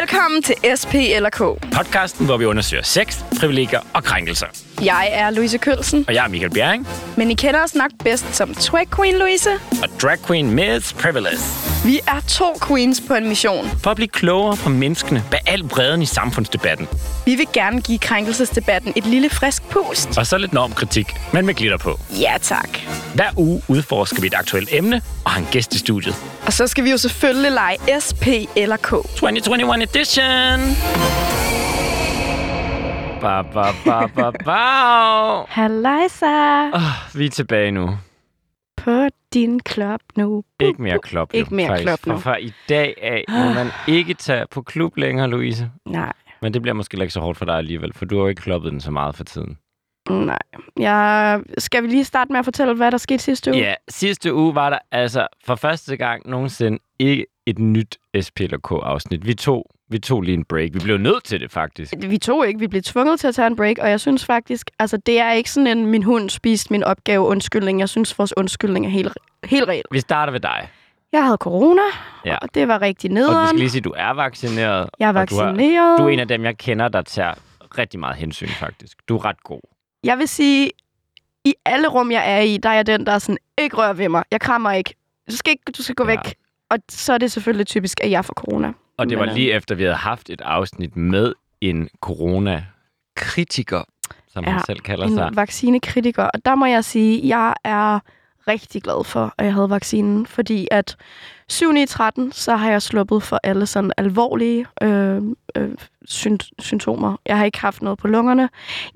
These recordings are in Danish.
Velkommen til SP eller K. Podcasten, hvor vi undersøger sex, privilegier og krænkelser. Jeg er Louise Kølsen, Og jeg er Michael Bjerring, men I kender os nok bedst som Twag Queen Louise. og drag queen Miss Privilege. Vi er to queens på en mission. For at blive klogere på menneskene bag al bredden i samfundsdebatten. Vi vil gerne give krænkelsesdebatten et lille frisk pust. Og så lidt normkritik, men med glitter på. Ja tak. Hver uge udforsker vi et aktuelt emne og har en gæst i studiet. Og så skal vi jo selvfølgelig lege SP eller K. 2021 edition! Ba, ba, ba, ba, ba. Halløjsa Oh, vi er tilbage nu. på din klub nu. Ikke mere klub, jo, Ikke mere faktisk. klub nu. For fra i dag af må man ikke tage på klub længere, Louise. Nej, Men det bliver måske ikke så hårdt for dig alligevel, for du har jo ikke kloppet den så meget for tiden. nej. Jeg... Skal vi lige starte med at fortælle, hvad der skete sidste uge? Ja, sidste uge var der altså for første gang nogensinde ikke et nyt SPLK-afsnit. Vi tog, vi tog lige en break. Vi blev nødt til det, faktisk. Vi tog ikke, vi blev tvunget til at tage en break, og jeg synes faktisk, altså det er ikke sådan en, min hund spiste min opgave undskyldning. Jeg synes, vores undskyldning er helt, helt reelt. Vi starter ved dig. Jeg havde corona, Ja. og det var rigtig Og vi skal nederen. lige sige, at du er vaccineret. Jeg er og du, vaccineret. du er en af dem, jeg kender, der tager rigtig meget hensyn, faktisk. Du er ret god. Jeg vil sige, i alle rum, jeg er i, der er jeg den, der er sådan, ikke rør ved mig. Jeg krammer ikke. Du skal, ikke, du skal gå Ja. væk. Og så er det selvfølgelig typisk, at jeg får corona. Og det var Men, øh, lige efter, vi havde haft et afsnit med en corona-kritiker, som ja, han selv kalder sig. en vaccinekritiker. Og der må jeg sige, at jeg er rigtig glad for, at jeg havde vaccinen. Fordi at 7. i 13, så har jeg sluppet for alle sådan alvorlige øh, øh, syn- symptomer. Jeg har ikke haft noget på lungerne.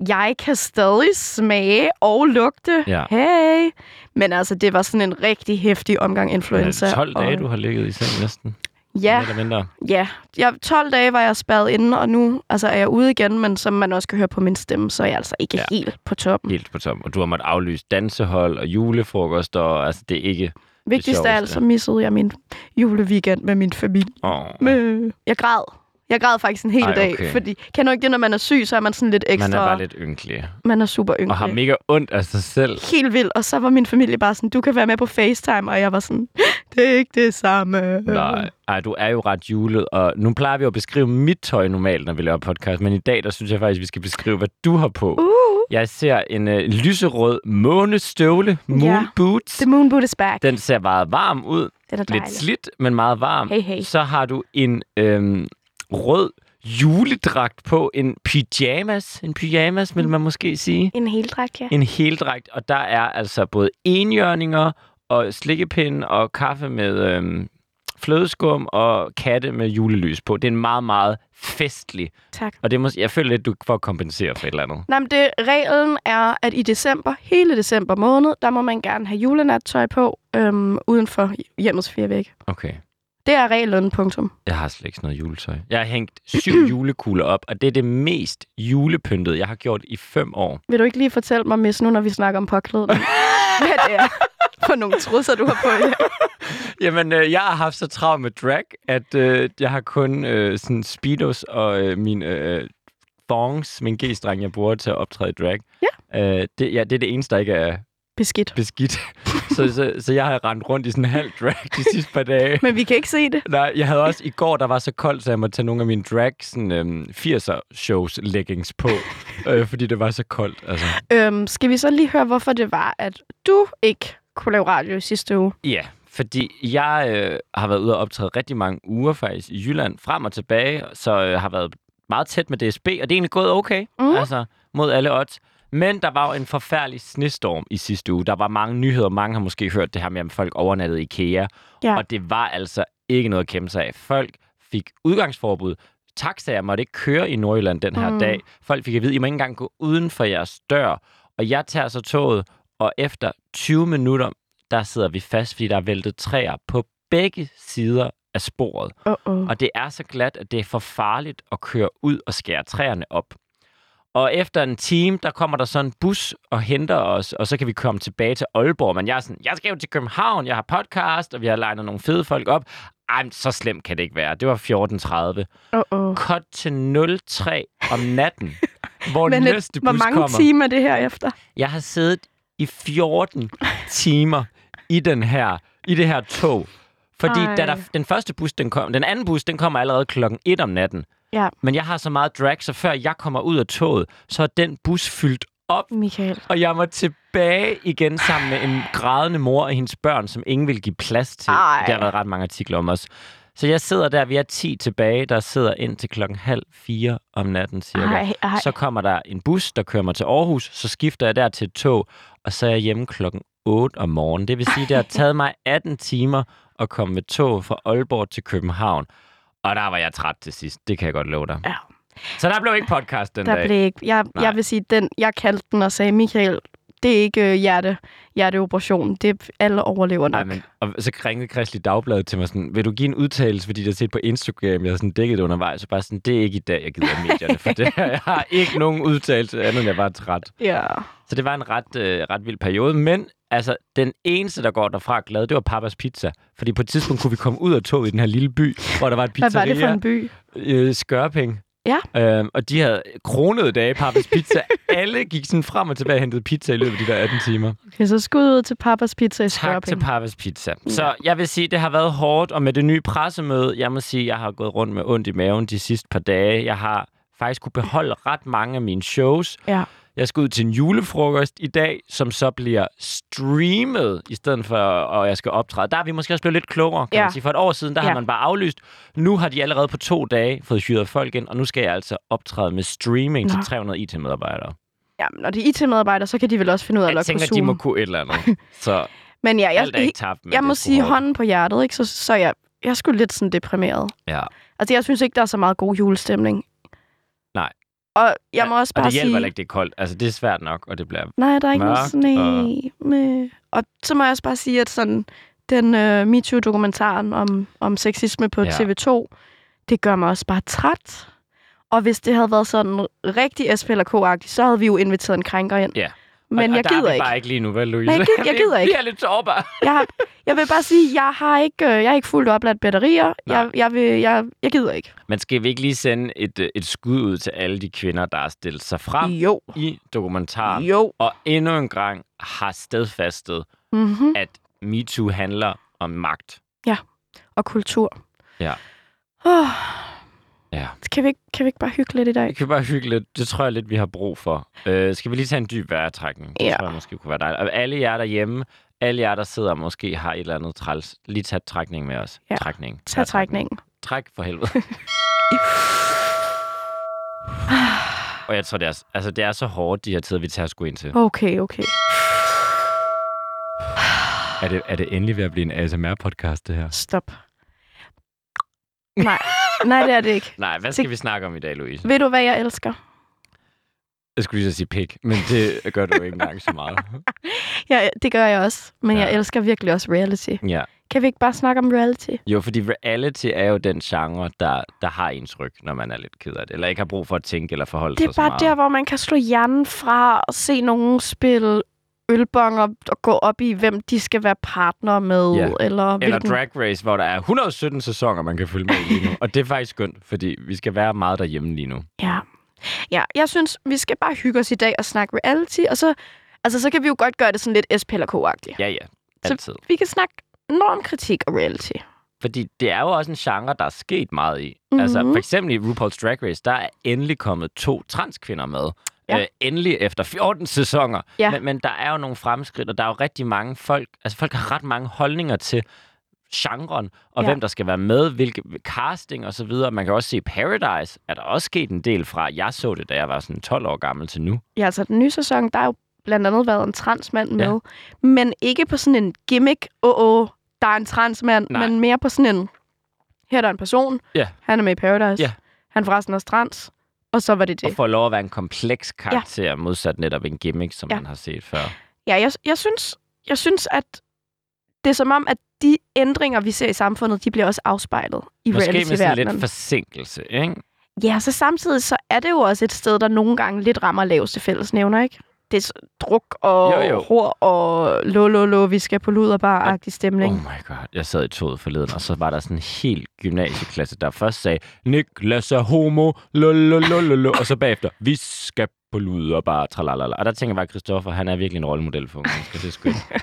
Jeg kan stadig smage og lugte. Ja. Hey! Men altså, det var sådan en rigtig hæftig omgang influenza. Det 12 dage, og, du har ligget i seng næsten? Ja, eller mindre. ja. Jeg, 12 dage var jeg spadet inde, og nu altså, er jeg ude igen. Men som man også kan høre på min stemme, så er jeg altså ikke Ja. helt på toppen. Helt på top. Og du har måttet aflyse dansehold og julefrokost, og altså, det er ikke... Vigtigst af alt, så missede jeg min juleweekend med min familie. Åh. Men Jeg græd. Jeg græd faktisk en hel Ej, dag, okay. fordi kender du ikke det, når man er syg, så er man sådan lidt ekstra... Man er bare lidt ynkelig. man er super yngre. Og har mega ondt af sig selv. Helt vildt. Og så var min familie bare sådan, du kan være med på FaceTime, og jeg var sådan, det er ikke det samme. Nej, Ej, du er jo ret julet, og nu plejer vi jo at beskrive mit tøj normalt, når vi laver podcast, men i dag, der synes jeg faktisk, vi skal beskrive, hvad du har på. Uh, Jeg ser en øh, lyserød månestøvle, moon Ja. boots. the moon boot is back. Den ser meget varm ud. Det er Lidt slidt, men meget varm. Hey, hey. Så har du en øhm, rød juledragt på. En pyjamas. En pyjamas, vil man måske sige. En heldragt, ja. En heldragt, og der er altså både enhjørninger og slikkepind og kaffe med øhm, flødeskum og katte med julelys på. Det er en meget, meget festlig. Tak. Og det må, jeg føler lidt, du får kompensere for et eller andet. Nej, men det, reglen er, at i december, hele december måned, der må man gerne have julenattøj på, øhm, uden for hjemmets fire vægge. Okay. Det er reglen, punktum. Jeg har slet ikke sådan noget juletøj. Jeg har hængt syv julekugler op, og det er det mest julepyntede, jeg har gjort i fem år. Vil du ikke lige fortælle mig, Miss, nu når vi snakker om påklædning, hvad det er for nogle trusser, du har på i dag? Jamen, øh, jeg har haft så travlt med drag, at øh, jeg har kun øh, sådan speedos og øh, min øh, thongs, min g-streng, jeg bruger til at optræde i drag. Ja. Øh, det, ja, det er det eneste, der ikke er Beskidt. beskidt. Så, så, så jeg har rendt rundt i sådan en halv drag de sidste par dage. Men vi kan ikke se det. Nej, jeg havde også i går, der var så koldt, så jeg måtte tage nogle af mine drag sådan, øhm, 80'er shows leggings på, øh, fordi det var så koldt. Altså. Øhm, skal vi så lige høre, hvorfor det var, at du ikke kunne lave radio i sidste uge? Ja, fordi jeg øh, har været ude og optræde rigtig mange uger faktisk i Jylland, frem og tilbage, så øh, har været meget tæt med DSB, og det er egentlig gået okay, Mm. altså mod alle odds. Men der var jo en forfærdelig snestorm i sidste uge. Der var mange nyheder. Mange har måske hørt det her med, at folk overnattede i IKEA. Ja. Og det var altså ikke noget at kæmpe sig af. Folk fik udgangsforbud. Taxaer måtte ikke køre i Nordjylland den her Mm. dag. Folk fik at vide, at I må ikke engang gå uden for jeres dør. Og jeg tager så toget, og efter 20 minutter, der sidder vi fast, fordi der er væltet træer på begge sider af sporet. Uh-oh. Og det er så glat, at det er for farligt at køre ud og skære træerne op. Og efter en time, der kommer der så en bus og henter os, og så kan vi komme tilbage til Aalborg. Men jeg er sådan, jeg skal jo til København, jeg har podcast, og vi har legnet nogle fede folk op. Ej, så slemt kan det ikke være. Det var 14.30. Uh-oh. Cut til 03 om natten, hvor Men næste et, hvor bus mange kommer. timer er det her efter? Jeg har siddet i 14 timer i den her, i det her tog, Fordi Ej. da der, den første bus, den kom, den anden bus, den kommer allerede klokken 1 om natten. Ja, Men jeg har så meget drag, så før jeg kommer ud af toget, så er den bus fyldt op, Michael. og jeg må tilbage igen sammen med en grædende mor og hendes børn, som ingen vil give plads til. Ej. Der har været ret mange artikler om os. Så jeg sidder der, vi er 10 tilbage, der sidder ind til klokken halv fire om natten cirka. Ej, ej. Så kommer der en bus, der kører mig til Aarhus, så skifter jeg der til et tog, og så er jeg hjemme klokken 8 om morgenen. Det vil sige, det har taget mig 18 timer at komme med tog fra Aalborg til København. Og der var jeg træt til sidst, det kan jeg godt love dig. Ja. Så der blev ikke podcast den Der dag. blev ikke... Jeg, Nej. jeg vil sige, den, jeg kaldte den og sagde, Michael, det er ikke øh, hjerte, hjerteoperation. Det er, alle overlever nok. Nej, men, og så ringede Kristelig Dagblad til mig sådan, vil du give en udtalelse, fordi der set på Instagram, jeg havde sådan dækket det undervejs, så bare sådan, det er ikke i dag, jeg gider medierne, for det her, jeg har ikke nogen udtalelse, andet end jeg var træt. Ja. Så det var en ret, øh, ret vild periode, men altså, den eneste, der går derfra glad, det var Papas Pizza. Fordi på et tidspunkt kunne vi komme ud af toget i den her lille by, hvor der var et Hvad pizzeria. var det for en by? Øh, Skørping. Ja. Øhm, og de havde kronede dage, Papas Pizza. Alle gik sådan frem og tilbage og hentede pizza i løbet af de der 18 timer. Okay, så skud ud til Papas Pizza i Tak Skørping. til Papas Pizza. Så jeg vil sige, det har været hårdt, og med det nye pressemøde, jeg må sige, jeg har gået rundt med ondt i maven de sidste par dage. Jeg har faktisk kunne beholde ret mange af mine shows. Ja. Jeg skal ud til en julefrokost i dag, som så bliver streamet, i stedet for, at jeg skal optræde. Der er vi måske også blevet lidt klogere, kan Ja. man sige. For et år siden, der ja. Har man bare aflyst. Nu har de allerede på to dage fået hyret folk ind, og nu skal jeg altså optræde med streaming Nå. til 300 IT-medarbejdere. ja, men når de er IT-medarbejdere, så kan de vel også finde ud af at Jeg logge på tænker, de må kunne et eller andet. Så Men ja, jeg, ikke tabt. men jeg må sige hårdt. hånden på hjertet, ikke? Så, så jeg, jeg er sgu lidt sådan deprimeret. Ja. Altså, jeg synes ikke, der er så meget god julestemning. Og jeg må også Og bare det hjælper sige... ikke, det er koldt. Altså, det er svært nok, og det bliver... Nej, der er ikke noget mørkt, sne. Med. Og så må jeg også bare sige, at sådan, den uh, MeToo-dokumentaren om, om sexisme på Ja. ja. TV2, det gør mig også bare træt. Og hvis det havde været sådan rigtig SPLK-agtigt, så havde vi jo inviteret en krænker ind. Ja. Men og, jeg og der gider er ikke. bare ikke lige nu, vel, Louise? Nej, jeg gider- jeg gider ikke. Vi er lidt sårbare. Jeg, har, jeg vil bare sige, jeg har ikke, øh, jeg har ikke fuldt opladt batterier. Nej. Jeg, jeg, vil, jeg, jeg gider ikke. Men skal vi ikke lige sende et, øh, et skud ud til alle de kvinder, der har stillet sig frem Jo. i dokumentaren, Jo. og endnu en gang har stedfastet, Mm-hmm. at MeToo handler om magt. Og kultur. Ja. Oh, Ja. kan, vi ikke, kan vi ikke bare hygge lidt i dag? Det kan bare hygge lidt. Det tror jeg lidt, vi har brug for. Øh, skal vi lige tage en dyb vejrtrækning? Det Ja. tror jeg måske kunne være dejligt. Og alle jer derhjemme, alle jer, der sidder og måske har et eller andet træls, lige tag trækning med os. Ja. Trækning. Tag trækningen. Træk for helvede. og jeg tror, det er, altså, det er så hårdt, de her tider, vi tager sgu ind til. Okay, okay. Er det, er det endelig ved at blive en ASMR-podcast, det her? Stop. Nej, nej, det er det ikke. Nej, hvad skal vi snakke om i dag, Louise? Ved du, hvad jeg elsker? Jeg skulle lige så sige pik, men det gør du ikke engang så meget. Ja, det gør jeg også. Men Ja. jeg elsker virkelig også reality. Ja. Kan vi ikke bare snakke om reality? Jo, fordi reality er jo den genre, der, der har ens ryg, når man er lidt ked af det. Eller ikke har brug for at tænke eller forholde Det er sig så bare meget. der, hvor man kan slå hjernen fra og se nogen spille ølbonger og gå op i, hvem de skal være partner med. Ja. Eller, Eller hvilken... Drag Race, hvor der er 117 sæsoner, man kan følge med lige nu. Og det er faktisk skønt, fordi vi skal være meget derhjemme lige nu. Ja. ja, jeg synes, vi skal bare hygge os i dag og snakke reality, og så, altså, så kan vi jo godt gøre det sådan lidt SPLK-agtigt. Ja, ja. Så- Altid. Vi kan snakke normkritik og reality. Fordi det er jo også en genre, der er sket meget i. Mhm. Altså for eksempel i RuPaul's Drag Race, der er endelig kommet to transkvinder med. Ja. Øh, endelig efter 14 sæsoner. Ja. Men, men der er jo nogle fremskridt, og der er jo rigtig mange folk, altså folk har ret mange holdninger til genren, og Ja. hvem der skal være med, hvilke casting og så videre. Man kan også se Paradise, er der også sket en del fra. Jeg så det, da jeg var sådan 12 år gammel til nu. Ja, altså den nye sæson, der er jo blandt andet været en transmand med, Ja. men ikke på sådan en gimmick, åh, oh, oh, der er en transmand, Nej. men mere på sådan en, her er der en person, Ja. han er med i Paradise, Ja. han er forresten også trans, og så var det Og det. får lov at være en kompleks karakter, ja. modsat netop en gimmick, som Ja. man har set før. Ja, jeg, jeg, synes, jeg synes, at det er som om, at de ændringer, vi ser i samfundet, de bliver også afspejlet i Måske med sådan lidt reality-verdenen. forsinkelse, ikke? Ja, så samtidig så er det jo også et sted, der nogle gange lidt rammer laveste fællesnævner, ikke? Det er druk og Jo, jo. hår og lo, lo, lo, vi skal på luderbar-agtig stemning. Oh my god, jeg sad i toget forleden, og så var der sådan en helt gymnasieklasse, der først sagde, Niklas er homo, lololololo, og så bagefter, vi skal på lud og bare tralalala. Og der tænker jeg bare, Christoffer, han er virkelig en rollemodel for mennesker, det er skønt.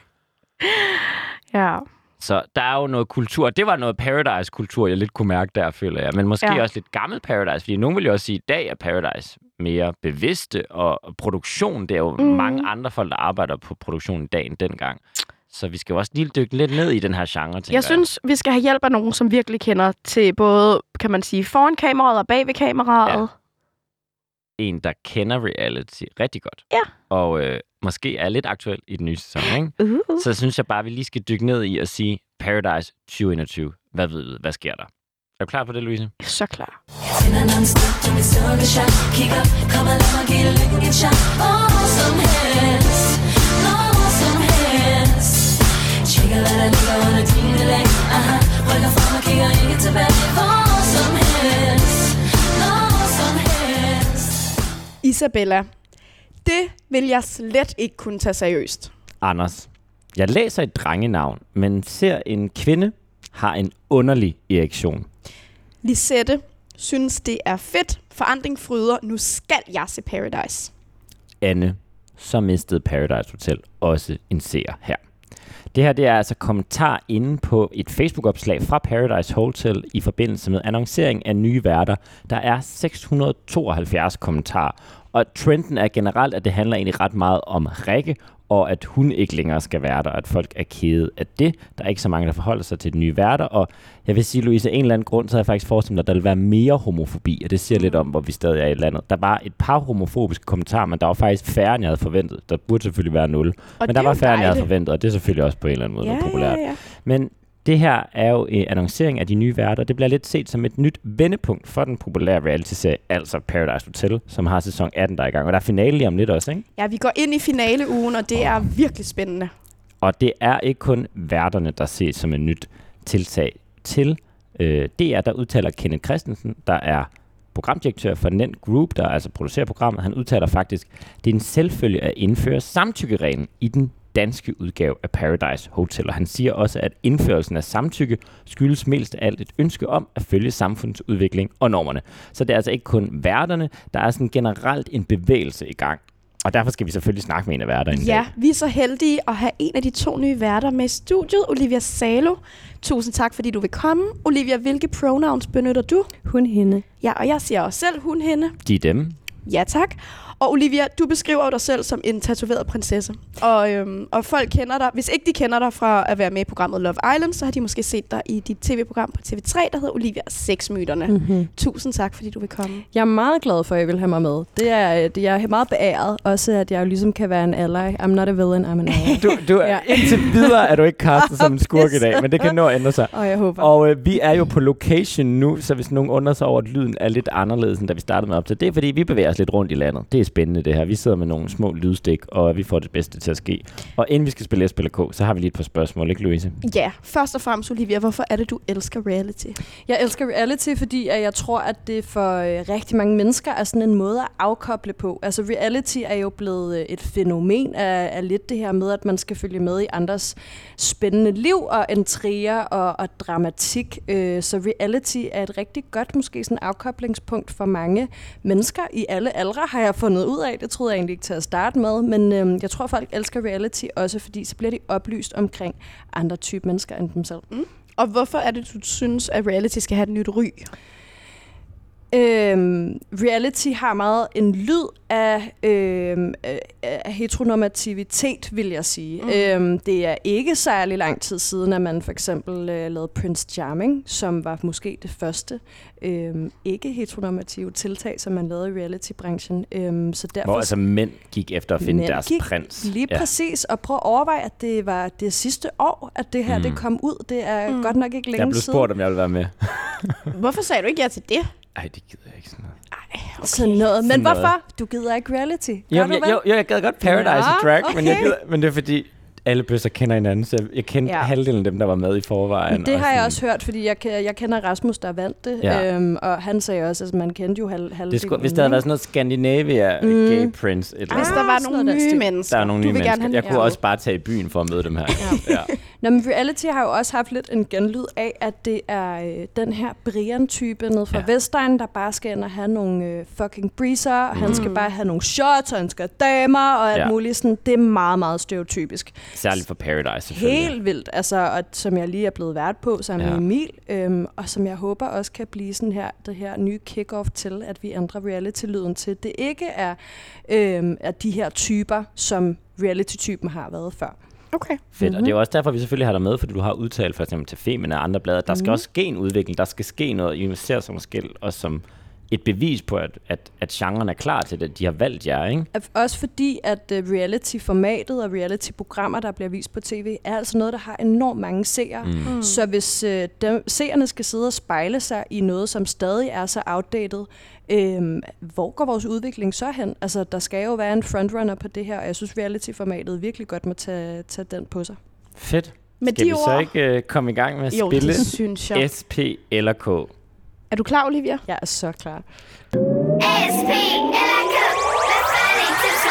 Ja. Så der er jo noget kultur. Det var noget Paradise-kultur, jeg lidt kunne mærke der, føler jeg. Men måske Ja. også lidt gammel Paradise, fordi nogen vil jo også sige, i dag er Paradise mere bevidste, og og produktion, det er jo Mm. mange andre folk, der arbejder på produktion i dag end dengang. Så vi skal jo også lige dykke lidt ned i den her genre, tænker Jeg synes, vi skal have hjælp af nogen, som virkelig kender til både, kan man sige, foran kameraet og bag ved kameraet. Ja. En, der kender reality rigtig godt. Ja. Og øh, måske er lidt aktuel i den nye sæson, ikke? Uh. Så synes jeg bare, vi lige skal dykke ned i at sige Paradise 2021. Hvad ved vi? Hvad sker der? Er du klar på det, Louise? Så klar. Når vi står ved shot Kig op, kom og lad mig give lykken et shot Hvor som helst, hvor som helst Tjekker hvad der ligger under dine lag Aha, rykker frem og kigger ikke tilbage Hvor som helst, hvor som helst Isabella, det vil jeg slet ikke kunne tage seriøst. Anders, jeg læser et drengenavn, men ser en kvinde har en underlig erektion. Lisette synes, det er fedt. Forandring fryder. Nu skal jeg se Paradise. Anne, så mistede Paradise Hotel også en seer her. Det her det er altså kommentar inde på et Facebook-opslag fra Paradise Hotel i forbindelse med annoncering af nye værter. Der er 672 kommentarer, og trenden er generelt, at det handler egentlig ret meget om Rikke, og at hun ikke længere skal være der, og at folk er kede af det. Der er ikke så mange, der forholder sig til de nye værter, og jeg vil sige, Louise, af en eller anden grund, så har jeg faktisk forestillet mig, at der vil være mere homofobi, og det siger lidt om, hvor vi stadig er i landet. Der var et par homofobiske kommentarer, men der var faktisk færre, end jeg havde forventet. Der burde selvfølgelig være nul. Og men der er var færre, end jeg havde forventet, og det er selvfølgelig også på en eller anden måde Ja, populært. ja, ja. Men det her er jo en annoncering af de nye værter. Det bliver lidt set som et nyt vendepunkt for den populære reality-serie, altså Paradise Hotel, som har sæson 18, der er i gang. Og der er finale lige om lidt også, ikke? Ja, vi går ind i finaleugen, og det er virkelig spændende. Og det er ikke kun værterne, der ses som et nyt tiltag til øh, DR, der udtaler Kenneth Christensen, der er programdirektør for Nent Group, der altså producerer programmet. Han udtaler faktisk, det er en selvfølge at indføre samtykkereglen i den danske udgave af Paradise Hotel. Og han siger også, at indførelsen af samtykke skyldes mest af alt et ønske om at følge samfundsudvikling og normerne. Så det er altså ikke kun værterne, der er sådan generelt en bevægelse i gang. Og derfor skal vi selvfølgelig snakke med en af værterne i dag. Ja, vi er så heldige at have en af de to nye værter med i studiet, Olivia Salo. Tusind tak, fordi du vil komme. Olivia, hvilke pronouns benytter du? Hun, hende. Ja, og jeg siger også selv hun, hende. De er dem. Ja, tak. Og Olivia, du beskriver jo dig selv som en tatoveret prinsesse. Og, øhm, og folk kender dig. Hvis ikke de kender dig fra at være med i programmet Love Island, så har de måske set dig i dit tv-program på TV3, der hedder Olivia Sexmyterne. Mm. Mm-hmm. Tusind tak, fordi du vil komme. Jeg er meget glad for, at I vil have mig med. Det er, det jeg er meget beæret. Også at jeg jo ligesom kan være en ally. I'm not a villain, I'm an ally. Du, du er, Ja. Indtil videre er du ikke castet som en skurk i dag, men det kan nå at ændre sig. Og jeg håber. Og øh, vi er jo på location nu, så hvis nogen undrer sig over, at lyden er lidt anderledes, end da vi startede med op til, det er fordi, vi bevæger os lidt rundt i landet. Det er spændende det her. Vi sidder med nogle små lydstik, og vi får det bedste til at ske. Og inden vi skal spille spille K, så har vi lige et par spørgsmål, ikke Louise? Ja, først og fremmest, Olivia, hvorfor er det, du elsker reality? Jeg elsker reality, fordi at jeg tror, at det for øh, rigtig mange mennesker er sådan en måde at afkoble på. Altså reality er jo blevet øh, et fænomen af, af lidt det her med, at man skal følge med i andres spændende liv og intriger og, og dramatik. Øh, Så reality er et rigtig godt måske sådan afkoblingspunkt for mange mennesker i alle aldre, har jeg fundet ud af. Det troede jeg egentlig ikke til at starte med, men øh, jeg tror, folk elsker reality også, fordi så bliver de oplyst omkring andre typer mennesker end dem selv. Mm. Og hvorfor er det, du synes, at reality skal have et nyt ry? Øhm, reality har meget en lyd af, øhm, øh, af heteronormativitet, vil jeg sige. Mm. Øhm, det er ikke særlig lang tid siden, at man for eksempel øh, lavede Prince Charming, som var måske det første øhm, ikke heteronormative tiltag, som man lavede i reality-branchen. Øhm, så derfor Hvor altså mænd gik efter at finde Mænd deres gik prins. Lige ja. præcis, og prøv at overveje, at det var det sidste år, at det her Mm. det kom ud. Det er Mm. godt nok ikke længe Jeg blev siden. spurgt, om jeg ville være med. Hvorfor sagde du ikke ja til det? Ej, det gider jeg ikke sådan noget. Okay. Sådan noget. Men Sådan noget. hvorfor? Du gider ikke reality. Gør Jo, du jeg, jo, jo, jeg gad godt Paradise Nå, og Drag, men, jeg okay. gider, men det er fordi, alle bøsser kender hinanden, så jeg, kendte ja. Ja. halvdelen af dem, der var med i forvejen. Men det og har jeg også hørt, fordi jeg, jeg kender Rasmus, der vandt det. Ja. Ja. Øhm, og han sagde også, at man kendte jo halv, halvdelen. Det skulle, hvis der havde været sådan noget Scandinavia mm. Gay prince, et eller Hvis andet. der var nogle noget nye mennesker. Der er nogle du nye vil mennesker. Gerne have, jeg kunne ja. også bare tage i byen for at møde dem her. ja. Nå, men reality har jo også haft lidt en genlyd af, at det er øh, den her Brian-type nede fra Ja. Vestegn, der bare skal ind og have nogle øh, fucking breezer, og han skal Mm. bare have nogle shots, og han skal damer, og alt ja. muligt. Sådan, det er meget, meget stereotypisk. Særligt for Paradise, selvfølgelig. Helt vildt, altså, og som jeg lige er blevet vært på sammen Ja. med Emil, øhm, og som jeg håber også kan blive sådan her, det her nye kick-off til, at vi ændrer reality-lyden til. Det ikke er, øhm, er de her typer, som reality-typen har været før. Okay. Fedt, mm-hmm. og det er jo også derfor, vi selvfølgelig har dig med, fordi du har udtalt for eksempel til Femina og andre blade, at der skal Mhm. også ske en udvikling, der skal ske noget, I ser som måske også som et bevis på, at, at, at genren er klar til det, de har valgt jer, ikke? Også fordi, at uh, reality-formatet og reality-programmer, der bliver vist på tv, er altså noget, der har enormt mange seere. Mm. Mm. Så hvis uh, dem, seerne skal sidde og spejle sig i noget, som stadig er så outdated, øhm, hvor går vores udvikling så hen? Altså, der skal jo være en frontrunner på det her, og jeg synes, reality-formatet virkelig godt må tage, tage den på sig. Fedt. Med Skal de vi ord... så ikke uh, komme i gang med at Jo, spille det synes jeg. SP eller K? Er du klar, Olivia? Jeg er så klar. SP eller K. Hvad fanden til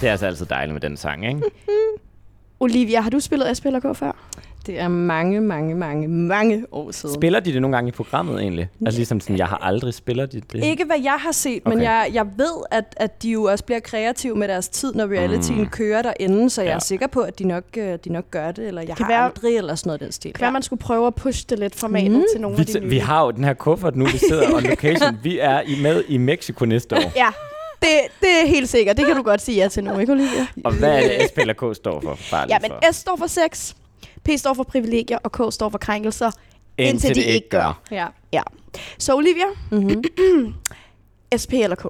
Det er altså altid dejligt med den sang, ikke? Olivia, har du spillet SP eller K før? Det er mange, mange, mange, mange år siden. Spiller de det nogle gange i programmet egentlig? Altså ligesom sådan, jeg har aldrig spiller de det. Ikke hvad jeg har set, okay. men jeg, jeg ved, at, at de jo også bliver kreative med deres tid, når realityen Mm. kører derinde, så jeg Ja. er sikker på, at de nok, øh, de nok gør det, eller jeg Kan har være- aldrig, eller sådan noget i den stil. Kan være, man skulle prøve at pushe det lidt formatet Mm. til nogle Vi, af de nye. vi har jo den her kuffert nu, vi sidder on location. Vi er i med i Mexico næste år. Ja, det, det er helt sikkert. Det kan du godt sige ja til nu, ikke Olivia? Og hvad er det, SP eller K står for? Bare Ja, men for. S står for sex, P står for privilegier, og K står for krænkelser. Indtil det ikke gør. Ja. Så Olivia, Mm-hmm. SP eller K?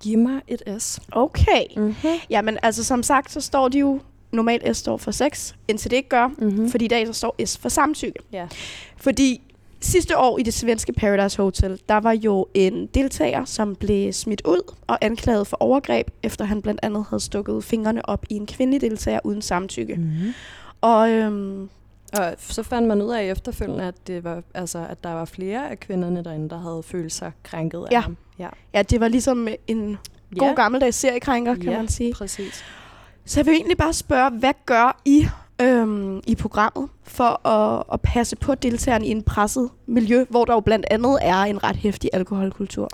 Giv mig et S. Okay. Mm-hmm. Jamen, altså som sagt, så står de jo normalt S står for sex, indtil det ikke gør. Mm-hmm. Fordi i dag så står S for samtykke. Ja. Fordi sidste år i det svenske Paradise Hotel, der var jo en deltager, som blev smidt ud og anklaget for overgreb, efter han blandt andet havde stukket fingrene op i en kvindelig deltager uden samtykke. Mm-hmm. Og øhm, Og så fandt man ud af efterfølgende, at, det var, altså, at der var flere af kvinderne derinde, der havde følt sig krænket Ja. af ham. Ja, ja, det var ligesom en god gammeldags seriekrænker, kan Ja. man sige. præcis. Så jeg vil egentlig bare spørge, hvad gør I øhm, i programmet for at, at passe på deltagerne i en presset miljø, hvor der jo blandt andet er en ret hæftig alkoholkultur?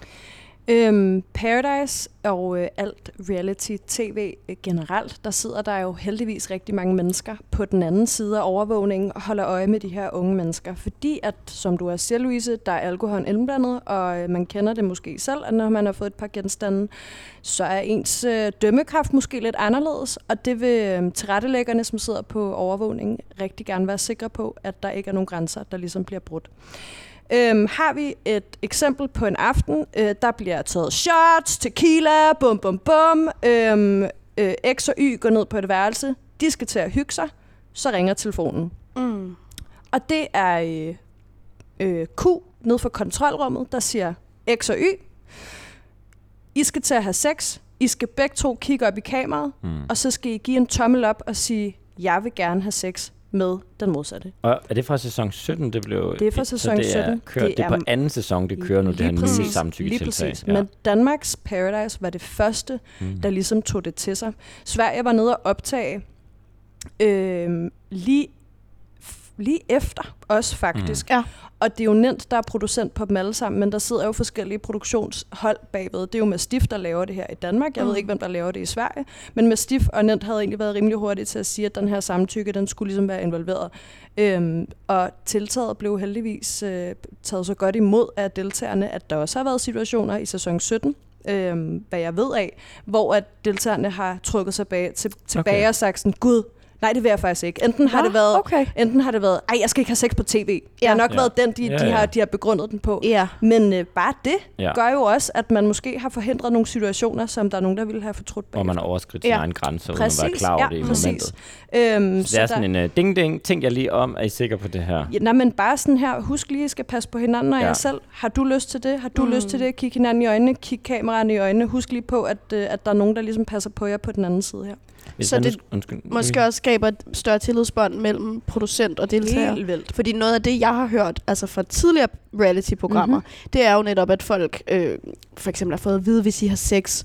Øhm, Paradise og øh, alt reality-tv øh, generelt, der sidder der jo heldigvis rigtig mange mennesker på den anden side af overvågningen og holder øje med de her unge mennesker. Fordi at, som du er siger, Louise, der er alkohol indblandet, og øh, man kender det måske selv, at når man har fået et par genstande, så er ens øh, dømmekraft måske lidt anderledes, og det vil øh, tilrettelæggerne, som sidder på overvågningen, rigtig gerne være sikre på, at der ikke er nogen grænser, der ligesom bliver brudt. Øhm, har vi et eksempel på en aften, øh, der bliver taget shots, tequila, bum bum bum, øhm, øh, X og Y går ned på et værelse, de skal til at hygge sig, så ringer telefonen. Mm. Og det er øh, øh, Q ned for kontrolrummet, der siger X og Y, I skal til at have sex, I skal begge to kigge op i kameraet, Mm. og så skal I give en tommel op og sige, jeg vil gerne have sex med den modsatte. Og er det fra sæson 17, det blev... Det er fra sæson det er 17. Kørt, Det det er på er- anden sæson, det kører nu, det her nye samtykketiltag. præcis. Men Danmarks Paradise var det første, Mm. der ligesom tog det til sig. Sverige var nede og optage øh, lige, lige efter os faktisk. Ja. Og det er jo nemt, der er producent på dem alle sammen, men der sidder jo forskellige produktionshold bagved. Det er jo Mastiff, der laver det her i Danmark. Jeg Mm. ved ikke, hvem der laver det i Sverige. Men Mastiff og Nemt havde egentlig været rimelig hurtigt til at sige, at den her samtykke, den skulle ligesom være involveret. Øhm, og tiltaget blev heldigvis øh, taget så godt imod af deltagerne, at der også har været situationer i sæson 17, øhm, hvad jeg ved af, hvor at deltagerne har trukket sig bag, til, tilbage Okay. og sagt sådan, gud, nej, det vil jeg faktisk ikke. Enten har Nå, det været Okay. Enten har det været, ej, jeg skal ikke have sex på tv. Det har Ja. nok Ja. været den, de, Ja, de, ja. har, de har begrundet den på. Ja. Men øh, bare det Ja. gør jo også, at man måske har forhindret nogle situationer, som der er nogen, der ville have fortrudt Hvor man bagefter. har overskridt sin Ja. egen grænse, uden at være klar over ja, det i præcis. momentet. Øhm, Så det er sådan en uh, ding-ding, tænk jeg lige om, er I sikre på det her? Ja, nej, men bare sådan her, husk lige, at I skal passe på hinanden og Ja. jer selv. Har du lyst til det? Har du Mm. mm. lyst til det? Kig hinanden i øjnene, kig kameraet i øjnene. Husk lige på, at, øh, at der er nogen, der ligesom passer på jer på den anden side her. Hvis Så det sk- undskyld, Måske også skal skaber et større tillidsbånd mellem producent og deltager. Helt vildt. Fordi noget af det, jeg har hørt altså fra tidligere reality-programmer, Mhm. mm-hmm. det er jo netop, at folk øh, for eksempel har fået at vide, hvis I har sex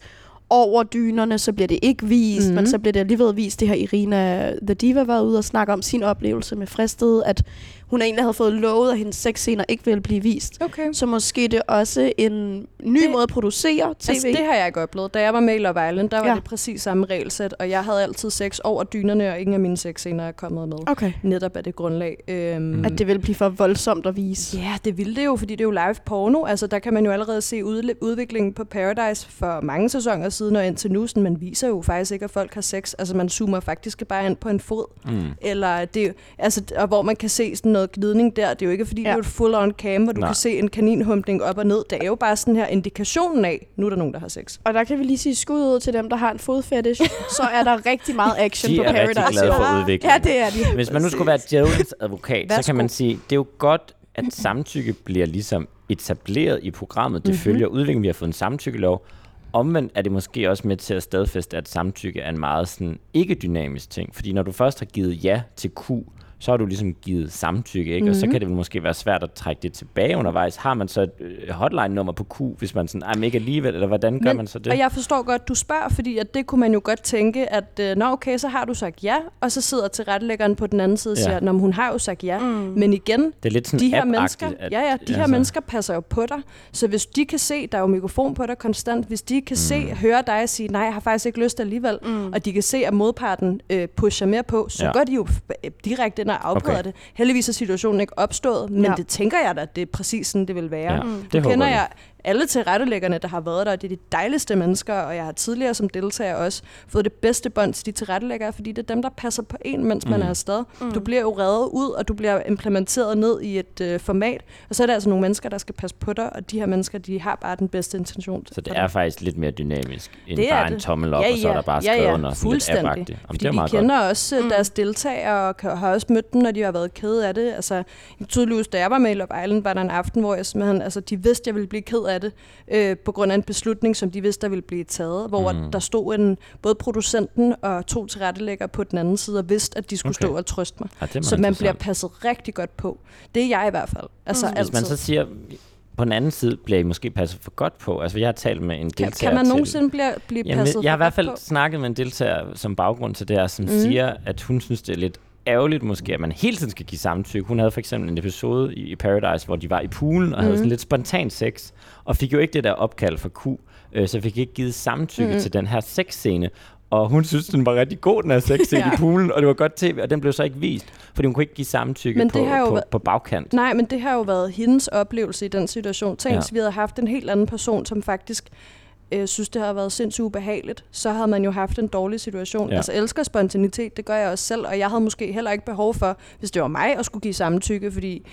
over dynerne, så bliver det ikke vist, mm-hmm. men Mhm. så bliver det alligevel vist. Det har Irina The Diva været ude og snakke om sin oplevelse med fristet, at hun egentlig havde fået lovet, at hendes sexscener ikke ville blive vist. Okay. Så måske det er også en ny Det- måde at producere tv. Altså, det har jeg ikke oplevet. Da jeg var med i Love Island, der var Ja. det præcis samme regelsæt, og jeg havde altid sex over dynerne, og ingen af mine sexscener er kommet med. Okay. Netop af det grundlag. Øhm, At det vil blive for voldsomt at vise. Ja, det ville det jo, fordi det er jo live porno. Altså, der kan man jo allerede se udviklingen på Paradise for mange sæsoner siden og indtil nu. Sådan, man viser jo faktisk ikke, at folk har sex. Altså, man zoomer faktisk bare ind på en fod. Mm. Eller det, er altså, og hvor man kan se sådan noget glidning der. Det er jo ikke, fordi ja. Det er et full-on cam, hvor du Nej. kan se en kaninhumpning op og ned. Det er jo bare sådan her indikationen af, nu er der nogen, der har sex. Og der kan vi lige sige skud ud til dem, der har en fodfetish. så er der rigtig meget action De på er Paradise. rigtig glade for Ja. udviklingen. Ja, det er de. Hvis man nu skulle være djævelens advokat, så kan man sige, det er jo godt, at samtykke bliver ligesom etableret i programmet. Det Mhm. mm-hmm. følger udviklingen. Vi har fået en samtykkelov. Omvendt er det måske også med til at stadfæste, at samtykke er en meget sådan ikke-dynamisk ting. Fordi når du først har givet ja til Q, så har du ligesom givet samtykke, ikke? Mm-hmm. Og så Mhm. kan det vel måske være svært at trække det tilbage undervejs. Har man så et øh, hotline-nummer på Q, hvis man sådan, ej, men ikke alligevel, eller hvordan gør Men- man så det? Og jeg forstår godt, du spørger, fordi at det kunne man jo godt tænke, at øh, nå okay, så har du sagt ja, og så sidder tilrettelæggeren på den anden side og Ja. siger, nå, hun har jo sagt ja. Mm. Men igen, det er lidt sådan de her mennesker, at- ja, ja, de her altså- mennesker passer jo på dig. Så hvis de kan se, der er jo mikrofon på dig konstant, hvis de kan mm. se, høre dig og sige, nej, jeg har faktisk ikke lyst alligevel, mm. og de kan se, at modparten øh, pusher mere på, så Ja. går de jo f- direkte ind og afbryder Okay. det. Heldigvis er situationen ikke opstået, men Ja. det tænker jeg da, at det er præcis sådan, det vil være. Ja, Mm. det håber kender vi. jeg alle tilrettelæggerne, der har været der, og det er de dejligste mennesker, og jeg har tidligere som deltager også fået det bedste bånd til de tilrettelæggere, fordi det er dem, der passer på en, mens mm. man er afsted. Mm. Du bliver jo reddet ud, og du bliver implementeret ned i et øh, format, og så er det altså nogle mennesker, der skal passe på dig, og de her mennesker, de har bare den bedste intention. Så det er dig. faktisk lidt mere dynamisk, end Det bare en det. tommel op, Ja, og så er ja. der bare Ja, skrevet ja. under sådan lidt Fuldstændig. app-agtigt. Jamen, Fordi det er de meget kender også Mm. mm. deres deltagere, og kan- har også mødt dem, når de har været kede af det. Altså, tydeligvis, da jeg var med i Love Island, var der en aften, hvor jeg simpelthen, altså, de vidste, jeg ville blive ked af det, øh, på grund af en beslutning, som de vidste, der ville blive taget, hvor Mm. der stod en, både producenten og to tilrettelæggere på den anden side, og vidste, at de skulle Okay. stå og trøste mig. Ja, Så man bliver passet rigtig godt på. Det er jeg i hvert fald. Altså, Mm. mm. Hvis altid. man så siger, på den anden side bliver I måske passet for godt på. Altså, jeg har talt med en deltager kan man til- nogensinde blive, blive Jamen, passet jeg har i hvert fald på? snakket med en deltager som baggrund til det her, som mm. Siger, at hun synes, det er lidt ærgerligt måske, at man hele tiden skal give samtykke. Hun havde for eksempel en episode i, Paradise, hvor de var i poolen og mm. havde Mhm. sådan lidt spontan sex, og fik jo ikke det der opkald fra Q, øh, så fik ikke givet samtykke mm. Til den her sexscene. Og hun synes, den var rigtig god, den her sexscene Ja. i poolen, og det var godt tv, og den blev så ikke vist, fordi hun kunne ikke give samtykke Men på, det har jo på, været- på bagkant. Nej, men det har jo været hendes oplevelse i den situation. Tænk, Ja. vi havde haft en helt anden person, som faktisk øh, synes, det har været sindssygt ubehageligt, så havde man jo haft en dårlig situation. Ja. Altså elsker spontanitet, det gør jeg også selv, og jeg havde måske heller ikke behov for, hvis det var mig, at skulle give samtykke, fordi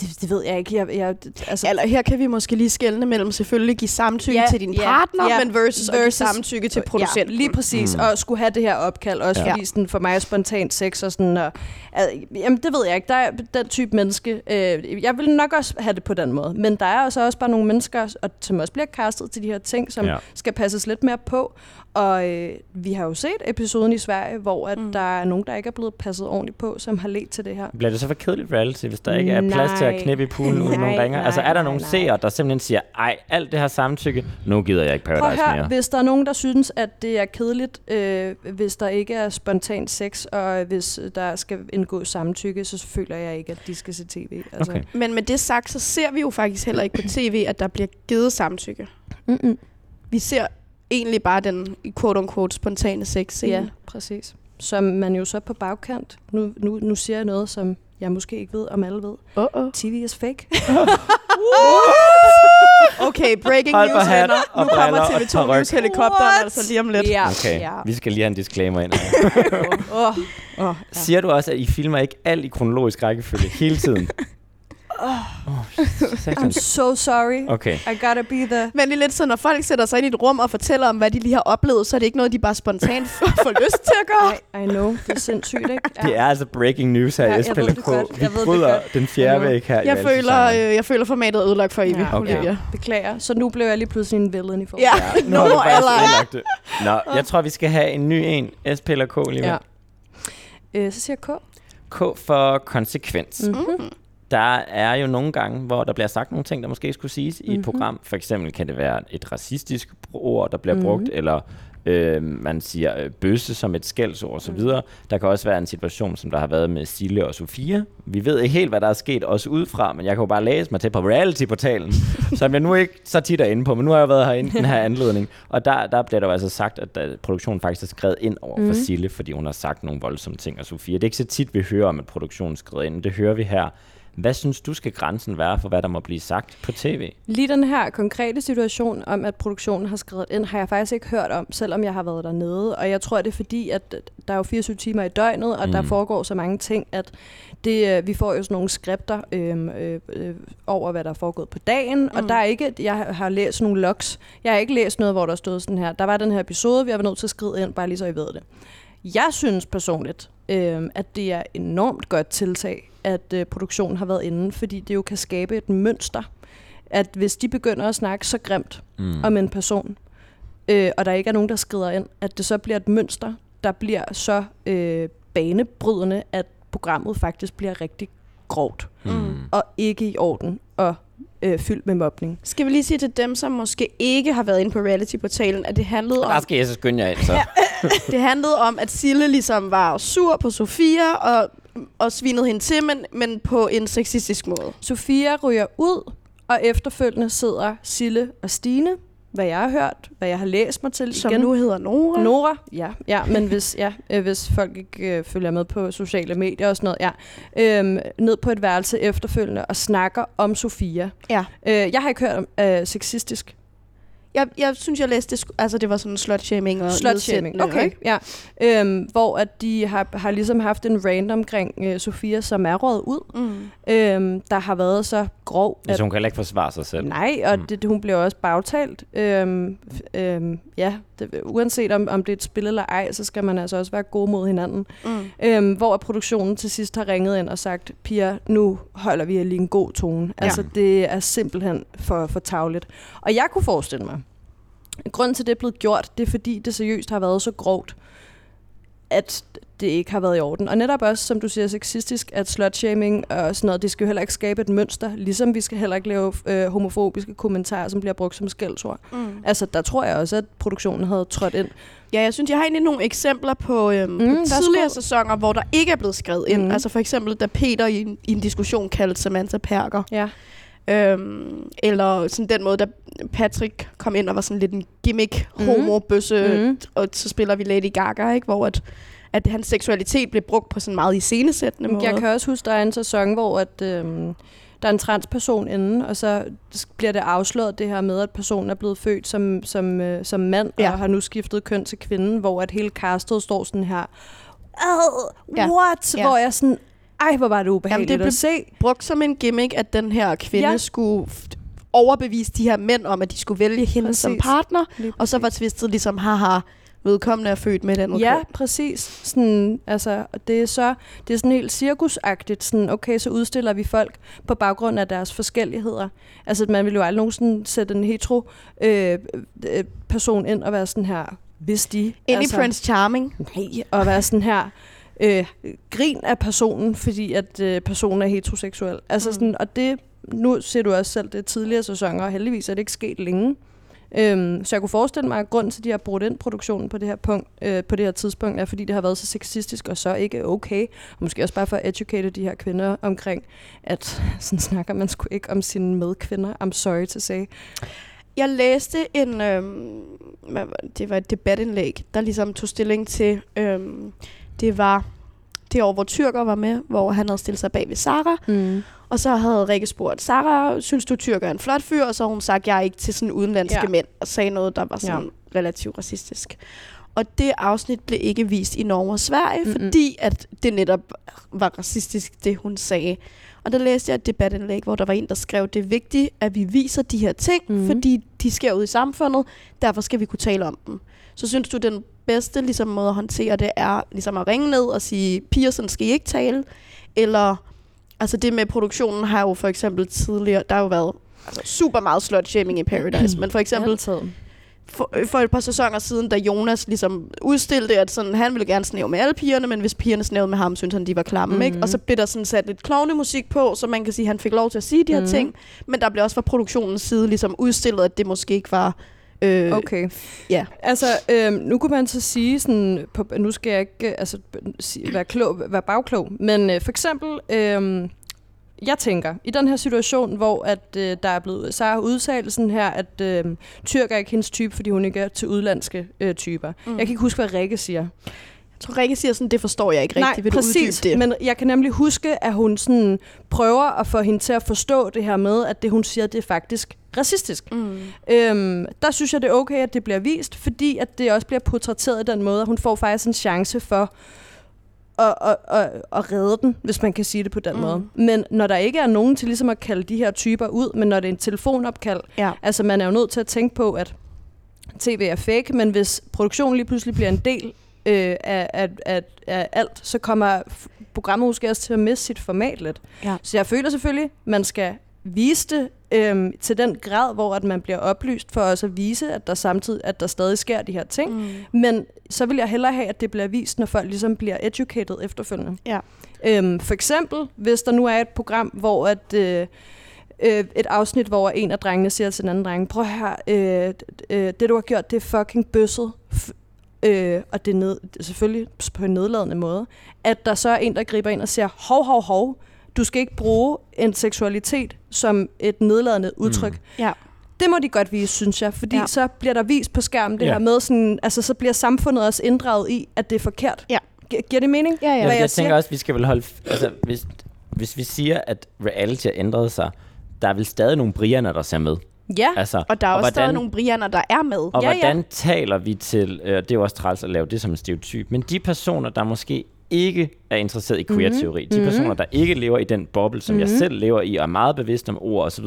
det, det ved jeg ikke. Jeg, jeg, altså, Eller her kan vi måske lige skelne mellem selvfølgelig give samtykke Ja, til din ja, partner, ja. men versus, at give Versus- samtykke til producenten. Ja, lige præcis. Mm. Og skulle have det her opkald, også Ja. fordi sådan, for mig er spontant sex og sådan, og, altså, jamen det ved jeg ikke, der er den type menneske, øh, jeg vil nok også have det på den måde, men der er også, også bare nogle mennesker, og, som også bliver kastet til de her ting, som ja. skal passes lidt mere på, og øh, vi har jo set episoden i Sverige, hvor at Mm. der er nogen, der ikke er blevet passet ordentligt på, som har let til det her. Bliver det så for kedeligt reality, hvis der ikke er plads til at Nej. knippe i poolen, uden nogen Nej, ringer? Altså nej, er der nej, nogle nej. seere, der simpelthen siger, ej, alt det her samtykke, nu gider jeg ikke Prøv Paradise at høre, mere. hvis der er nogen, der synes, at det er kedeligt, øh, hvis der ikke er spontan sex, og hvis der skal indgå samtykke, så føler jeg ikke, at de skal se tv. Altså. Okay. Men med det sagt, så ser vi jo faktisk heller ikke på tv, at der bliver givet samtykke. Mm-mm. Vi ser egentlig bare den quote-unquote spontane sex Ja, præcis. Som man jo så på bagkant, nu, nu, nu siger jeg noget, som jeg måske ikke ved, om alle ved. Uh-oh. TV is fake. Okay, breaking Hold på news, venner. og Nu kommer briller og TV2 paryk. News helikopteren What? altså lige om lidt. ja. Okay, Ja. vi skal lige have en disclaimer ind her. Oh, oh, ja. Siger du også, at I filmer ikke alt i kronologisk rækkefølge hele tiden? oh, I'm so sorry. Okay. I gotta be the... Men det er lidt så, når folk sætter sig ind i et rum og fortæller om, hvad de lige har oplevet, så er det ikke noget, de bare spontant får lyst til at gøre. I, I know, det er sindssygt, ikke? Det er altså breaking news her Ja, i jeg ved det SPLK. Vi det bryder den fjerde væg her i Jeg føler, øh, jeg føler formatet er ødelagt for evigt. Ja, Okay. Olivia. Beklager. Så nu blev jeg lige pludselig en villain i forhold. Ja, Nu har no du faktisk ally. ødelagt det. Nå, jeg tror, vi skal have en ny en. SPLK lige Ja. ja. Øh, så siger jeg K. K for konsekvens. Mm-hmm. Der er jo nogle gange, hvor der bliver sagt nogle ting, der måske skulle siges i et Mhm. program. For eksempel kan det være et racistisk ord, der bliver Mhm. brugt, eller øh, man siger øh, bøsse som et skældsord osv. Mhm. Der kan også være en situation, som der har været med Sille og Sofia. Vi ved ikke helt, hvad der er sket også udefra, men jeg kan jo bare læse mig til på reality-portalen, som jeg nu ikke så tit er inde på, men nu har jeg været herinde i den her anledning. Og der, der bliver der jo altså sagt, at der, produktionen faktisk er skrevet ind over for Mhm. Sille, fordi hun har sagt nogle voldsomme ting. Og Sofia, det er ikke så tit, vi hører om, at produktionen er skrevet ind. Det hører vi her. Hvad synes du skal grænsen være for, hvad der må blive sagt på tv? Lige den her konkrete situation om, at produktionen har skrevet ind, har jeg faktisk ikke hørt om, selvom jeg har været dernede. Og jeg tror, det er fordi, at der er jo 24 timer i døgnet, og mm. der foregår så mange ting, at det, øh, vi får jo sådan nogle skrifter øh, øh, øh, over, hvad der er foregået på dagen. Mm. Og der er ikke, jeg har læst nogle logs. Jeg har ikke læst noget, hvor der stod sådan her. Der var den her episode, vi har været nødt til at skrive ind, bare lige så I ved det. Jeg synes personligt, øh, at det er enormt godt tiltag, at øh, produktionen har været inde, fordi det jo kan skabe et mønster. At hvis de begynder at snakke så grimt Mm. om en person, øh, og der ikke er nogen, der skrider ind, at det så bliver et mønster, der bliver så øh, banebrydende, at programmet faktisk bliver rigtig grovt, Mm. og ikke i orden, og øh, fyldt med mobning. Skal vi lige sige til dem, som måske ikke har været inde på reality-portalen, at det handlede Og der om, skal jeg så skynde jer ind, så. det handlede om, at Sille ligesom var sur på Sofia og, og svinede hende til, men, men på en sexistisk måde. Sofia ryger ud, og efterfølgende sidder Sille og Stine, hvad jeg har hørt, hvad jeg har læst mig til Som igen. nu hedder Nora. Nora, ja, ja men hvis, ja, øh, hvis folk ikke øh, følger med på sociale medier og sådan noget, ja, øhm, ned på et værelse efterfølgende og snakker om Sofia. Ja. Øh, jeg har ikke hørt om øh, sexistisk. Jeg, jeg synes, jeg læste altså det var sådan slut-shaming og Slutshaming. Okay, ikke? ja. Øhm, hvor at de har, har ligesom haft en rant omkring øh, Sofia, som er røget ud, Mm. øhm, der har været så grov, Så hun kan heller ikke forsvare sig selv. Nej, og Mm. det, hun bliver også bagtalt. Øhm, øhm, ja, det, uanset om, om det er et spil eller ej, så skal man altså også være gode mod hinanden. Mm. Øhm, hvor produktionen til sidst har ringet ind og sagt, Pia, nu holder vi lige en god tone. Ja. Altså, det er simpelthen for, for tavligt. Og jeg kunne forestille mig, grunden til, det er blevet gjort, det er fordi, det seriøst har været så grovt, at det ikke har været i orden. Og netop også, som du siger, sexistisk, at slutshaming og sådan noget, det skal jo heller ikke skabe et mønster, ligesom vi skal heller ikke lave øh, homofobiske kommentarer, som bliver brugt som skældsord. Mm. Altså, der tror jeg også, at produktionen havde trådt ind. Ja, jeg synes, jeg har egentlig nogle eksempler på, øhm, mm, på tidligere sæsoner, hvor der ikke er blevet skrevet ind. Mm. Altså for eksempel, da Peter i en, i en diskussion kaldte Samantha Perker. Ja. Øhm, eller sådan den måde, da Patrick kom ind og var sådan lidt en gimmick, Mhm. homo-bøsse, Mhm. og så spiller vi Lady Gaga, ikke? hvor at, at hans seksualitet blev brugt på sådan meget iscenesættende måde. Jeg kan også huske, der er en sæson, hvor at, øhm, der er en transperson inde, og så bliver det afsløret det her med, at personen er blevet født som, som, øh, som mand, ja. Og har nu skiftet køn til kvinden, hvor at hele castet står sådan her, Ad, what? Ja. Hvor jeg sådan, ej, hvor var det ubehageligt Jamen, det at se. brugt som en gimmick, at den her kvinde Ja. skulle overbevise de her mænd om, at de skulle vælge hende Præcis. som partner. Og så var twistet ligesom, haha, vedkommende er født med den Ja, præcis. Sådan, altså, det er så det er sådan helt cirkusagtigt. Sådan, okay, så udstiller vi folk på baggrund af deres forskelligheder. Altså, man vil jo aldrig nogensinde sætte en hetero øh, øh, person ind og være sådan her, hvis de... Ind altså, i Prince Charming. Nej, og være sådan her, øh, grin af personen, fordi at øh, personen er heteroseksuel. Altså Mm. sådan, og det, nu ser du også selv det tidligere sæsoner, og heldigvis er det ikke sket længe. Øhm, så jeg kunne forestille mig, at grunden til, at de har brugt ind produktionen på det her punkt, øh, på det her tidspunkt, er, fordi det har været så sexistisk og så ikke okay. Og måske også bare for at educate de her kvinder omkring, at sådan snakker man sgu ikke om sine medkvinder. I'm sorry to say. Jeg læste en, øhm, det var et debatindlæg, der ligesom tog stilling til, øhm, det var det år, hvor Tyrker var med, hvor han havde stillet sig bag ved Sara, Mm. og så havde Rikke spurgt, Sara, synes du Tyrker er en flot fyr? Og så hun sagt, jeg er ikke til sådan udenlandske Ja. mænd, og sagde noget, der var sådan ja. relativt racistisk. Og det afsnit blev ikke vist i Norge og Sverige, mm-hmm. fordi at det netop var racistisk, det hun sagde. Og der læste jeg et debatindlæg, hvor der var en, der skrev, det er vigtigt, at vi viser de her ting, mm. fordi de sker ud i samfundet, derfor skal vi kunne tale om dem. Så synes du, den bedste ligesom, måde at håndtere det er ligesom at ringe ned og sige, piger, sådan skal I ikke tale? Eller, altså det med produktionen har jo for eksempel tidligere, der har jo været altså, super meget slut-shaming i Paradise, men for eksempel for, for et par sæsoner siden, da Jonas ligesom udstillede, at sådan, han ville gerne snæve med alle pigerne, men hvis pigerne snævede med ham, syntes han, de var klamme. Mm. Ikke? Og så blev der sådan sat lidt klovnemusik på, så man kan sige, at han fik lov til at sige de her Mhm. ting. Men der blev også fra produktionens side ligesom udstillet, at det måske ikke var... Øh, Okay. Ja. Altså, øhm, nu kunne man så sige sådan, på, nu skal jeg ikke øh, altså, sige, være, klog, være bagklog, men øh, for eksempel, øhm, jeg tænker, i den her situation, hvor at, øh, der er blevet udtalt sådan her, at øh, tyrk er ikke hendes type, fordi hun ikke er til udlandske øh, typer. Mm. Jeg kan ikke huske, hvad Rikke siger. Jeg tror, Rikke siger sådan, det forstår jeg ikke rigtigt. Nej, Vil du præcis. det? Men jeg kan nemlig huske, at hun sådan prøver at få hende til at forstå det her med, at det, hun siger, det er faktisk racistisk. Mm. Øhm, der synes jeg, det er okay, at det bliver vist, fordi at det også bliver portrætteret i den måde, at hun får faktisk en chance for at, at, at, at redde den, hvis man kan sige det på den mm. måde. Men når der ikke er nogen til ligesom at kalde de her typer ud, men når det er en telefonopkald, Ja. altså man er jo nødt til at tænke på, at tv er fake, men hvis produktionen lige pludselig bliver en del øh, af, af, af, af alt, så kommer programmet måske også til at miste sit format lidt. Ja. Så jeg føler selvfølgelig, man skal vise det øhm, til den grad, hvor at man bliver oplyst for også at vise, at der samtidig at der stadig sker de her ting. Mm. Men så vil jeg hellere have, at det bliver vist, når folk ligesom bliver educated efterfølgende. Ja. Øhm, for eksempel, hvis der nu er et program, hvor at, øh, øh, et afsnit, hvor en af drengene siger til den anden dreng, prøv her, øh, øh, det du har gjort, det er fucking bøsset. F- øh, og det er ned, selvfølgelig på en nedladende måde. At der så er en, der griber ind og siger, hov, hov, hov, du skal ikke bruge en seksualitet som et nedladende udtryk. Mm. Ja. Det må de godt vise, synes jeg, fordi Ja. så bliver der vist på skærmen det Ja. her med sådan, altså så bliver samfundet også inddraget i, at det er forkert. Ja. Gi- giver det mening? Ja, ja. Jeg, Hvad jeg, jeg siger? tænker også, vi skal vel holde... Altså, hvis, hvis vi siger, at reality har ændret sig, der er vel stadig nogle Brianner, der ser med. Ja. Altså, Og der er også hvordan, stadig nogle Brianner, der er med. Og Ja, ja. hvordan taler vi til... Øh, det er jo også træls at lave det som en stereotyp. Men de personer, der måske ikke er interesseret i queer-teori, Mhm. de personer, der ikke lever i den boble, som jeg selv lever i, og er meget bevidst om ord osv.,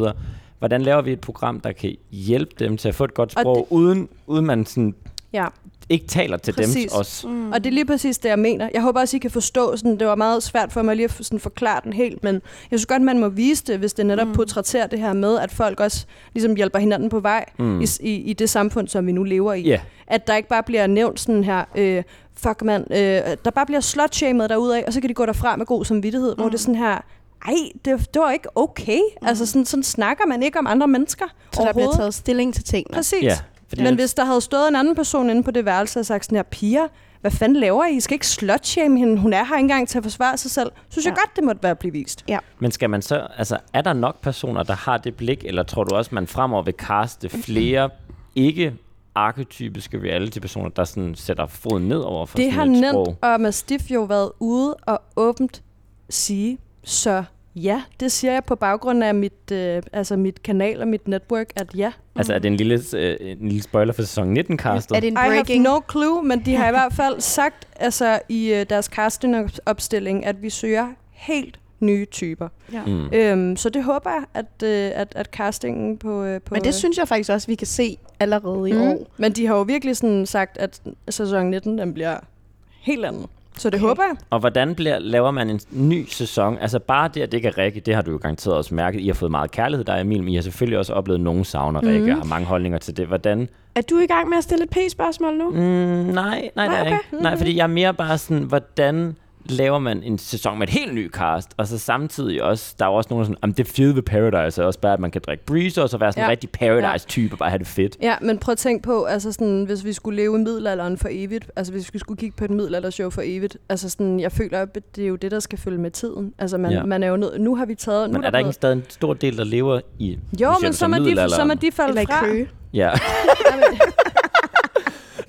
hvordan laver vi et program, der kan hjælpe dem til at få et godt Og sprog, det- uden, uden man sådan ja. ikke taler til Præcis. dem også? Mm. Og det er lige præcis det, jeg mener. Jeg håber også, I kan forstå, sådan, det var meget svært for mig lige at sådan, forklare den helt, men jeg synes godt, man må vise det, hvis det netop mm. portrætterer det her med, at folk også ligesom hjælper hinanden på vej mm. i, i, i det samfund, som vi nu lever i. Ja. At der ikke bare bliver nævnt sådan her, øh, fuck mand, øh, der bare bliver slutshamed derudad, og så kan de gå derfra med god samvittighed, mm. hvor det er sådan her, ej, det, det var ikke okay. Mm. Altså sådan, sådan snakker man ikke om andre mennesker Så der bliver taget stilling til tingene. Præcis. Ja, fordi Men hvis der havde stået en anden person inde på det værelse og sagt sådan her, piger, hvad fanden laver I? I skal ikke slutshame hende. Hun er her ikke engang til at forsvare sig selv. Synes ja. jeg godt, det måtte være blive vist. Ja. Men skal man så, altså, er der nok personer, der har det blik, eller tror du også, man fremover vil kaste flere ikke arketypiske reality-personer, der sådan sætter foden ned over for Det har Nemt sprog? og Mastiff jo været ude og åbent sige. Så ja, det siger jeg på baggrund af mit, øh, altså mit kanal og mit network, at ja. Altså er det en lille, øh, en lille spoiler for sæson 19 castet? Er det en I have breaking? no clue, men de har i hvert fald sagt altså, i øh, deres casting-opstilling, at vi søger helt nye typer. Ja. Mm. Øhm, så det håber jeg, at, øh, at, at castingen på... Øh, på Men det synes jeg faktisk også, vi kan se allerede i mm. år. Men de har jo virkelig sådan sagt, at sæson 19 den bliver helt anden. Så det Okay. håber jeg. Og hvordan bliver, laver man en ny sæson? Altså bare det, at det ikke er Rikke, det har du jo garanteret også mærket. I har fået meget kærlighed, der er Emil, men I har selvfølgelig også oplevet nogen savner Rikke, Mhm. og har mange holdninger til det. Hvordan? Er du i gang med at stille et P-spørgsmål nu? Mm, nej, nej, nej, okay. okay. nej, fordi jeg er mere bare sådan, hvordan laver man en sæson med et helt ny cast, og så samtidig også, der er jo også nogen, der er sådan, "Jamen, det fede ved Paradise er også bare, at man kan drikke breezer, og så være sådan en Ja. rigtig Paradise-type, og bare have det fedt. Ja, men prøv at tænke på, altså sådan, hvis vi skulle leve i middelalderen for evigt, altså hvis vi skulle kigge på et middelaldershow for evigt, altså sådan, jeg føler, at det er jo det, der skal følge med tiden. Altså man, Ja. man er jo nødt, nu har vi taget... nu Men er der ikke en stadig en stor del, der lever i Jo, nu men så må, de, så må de falde fra. Køge? Ja.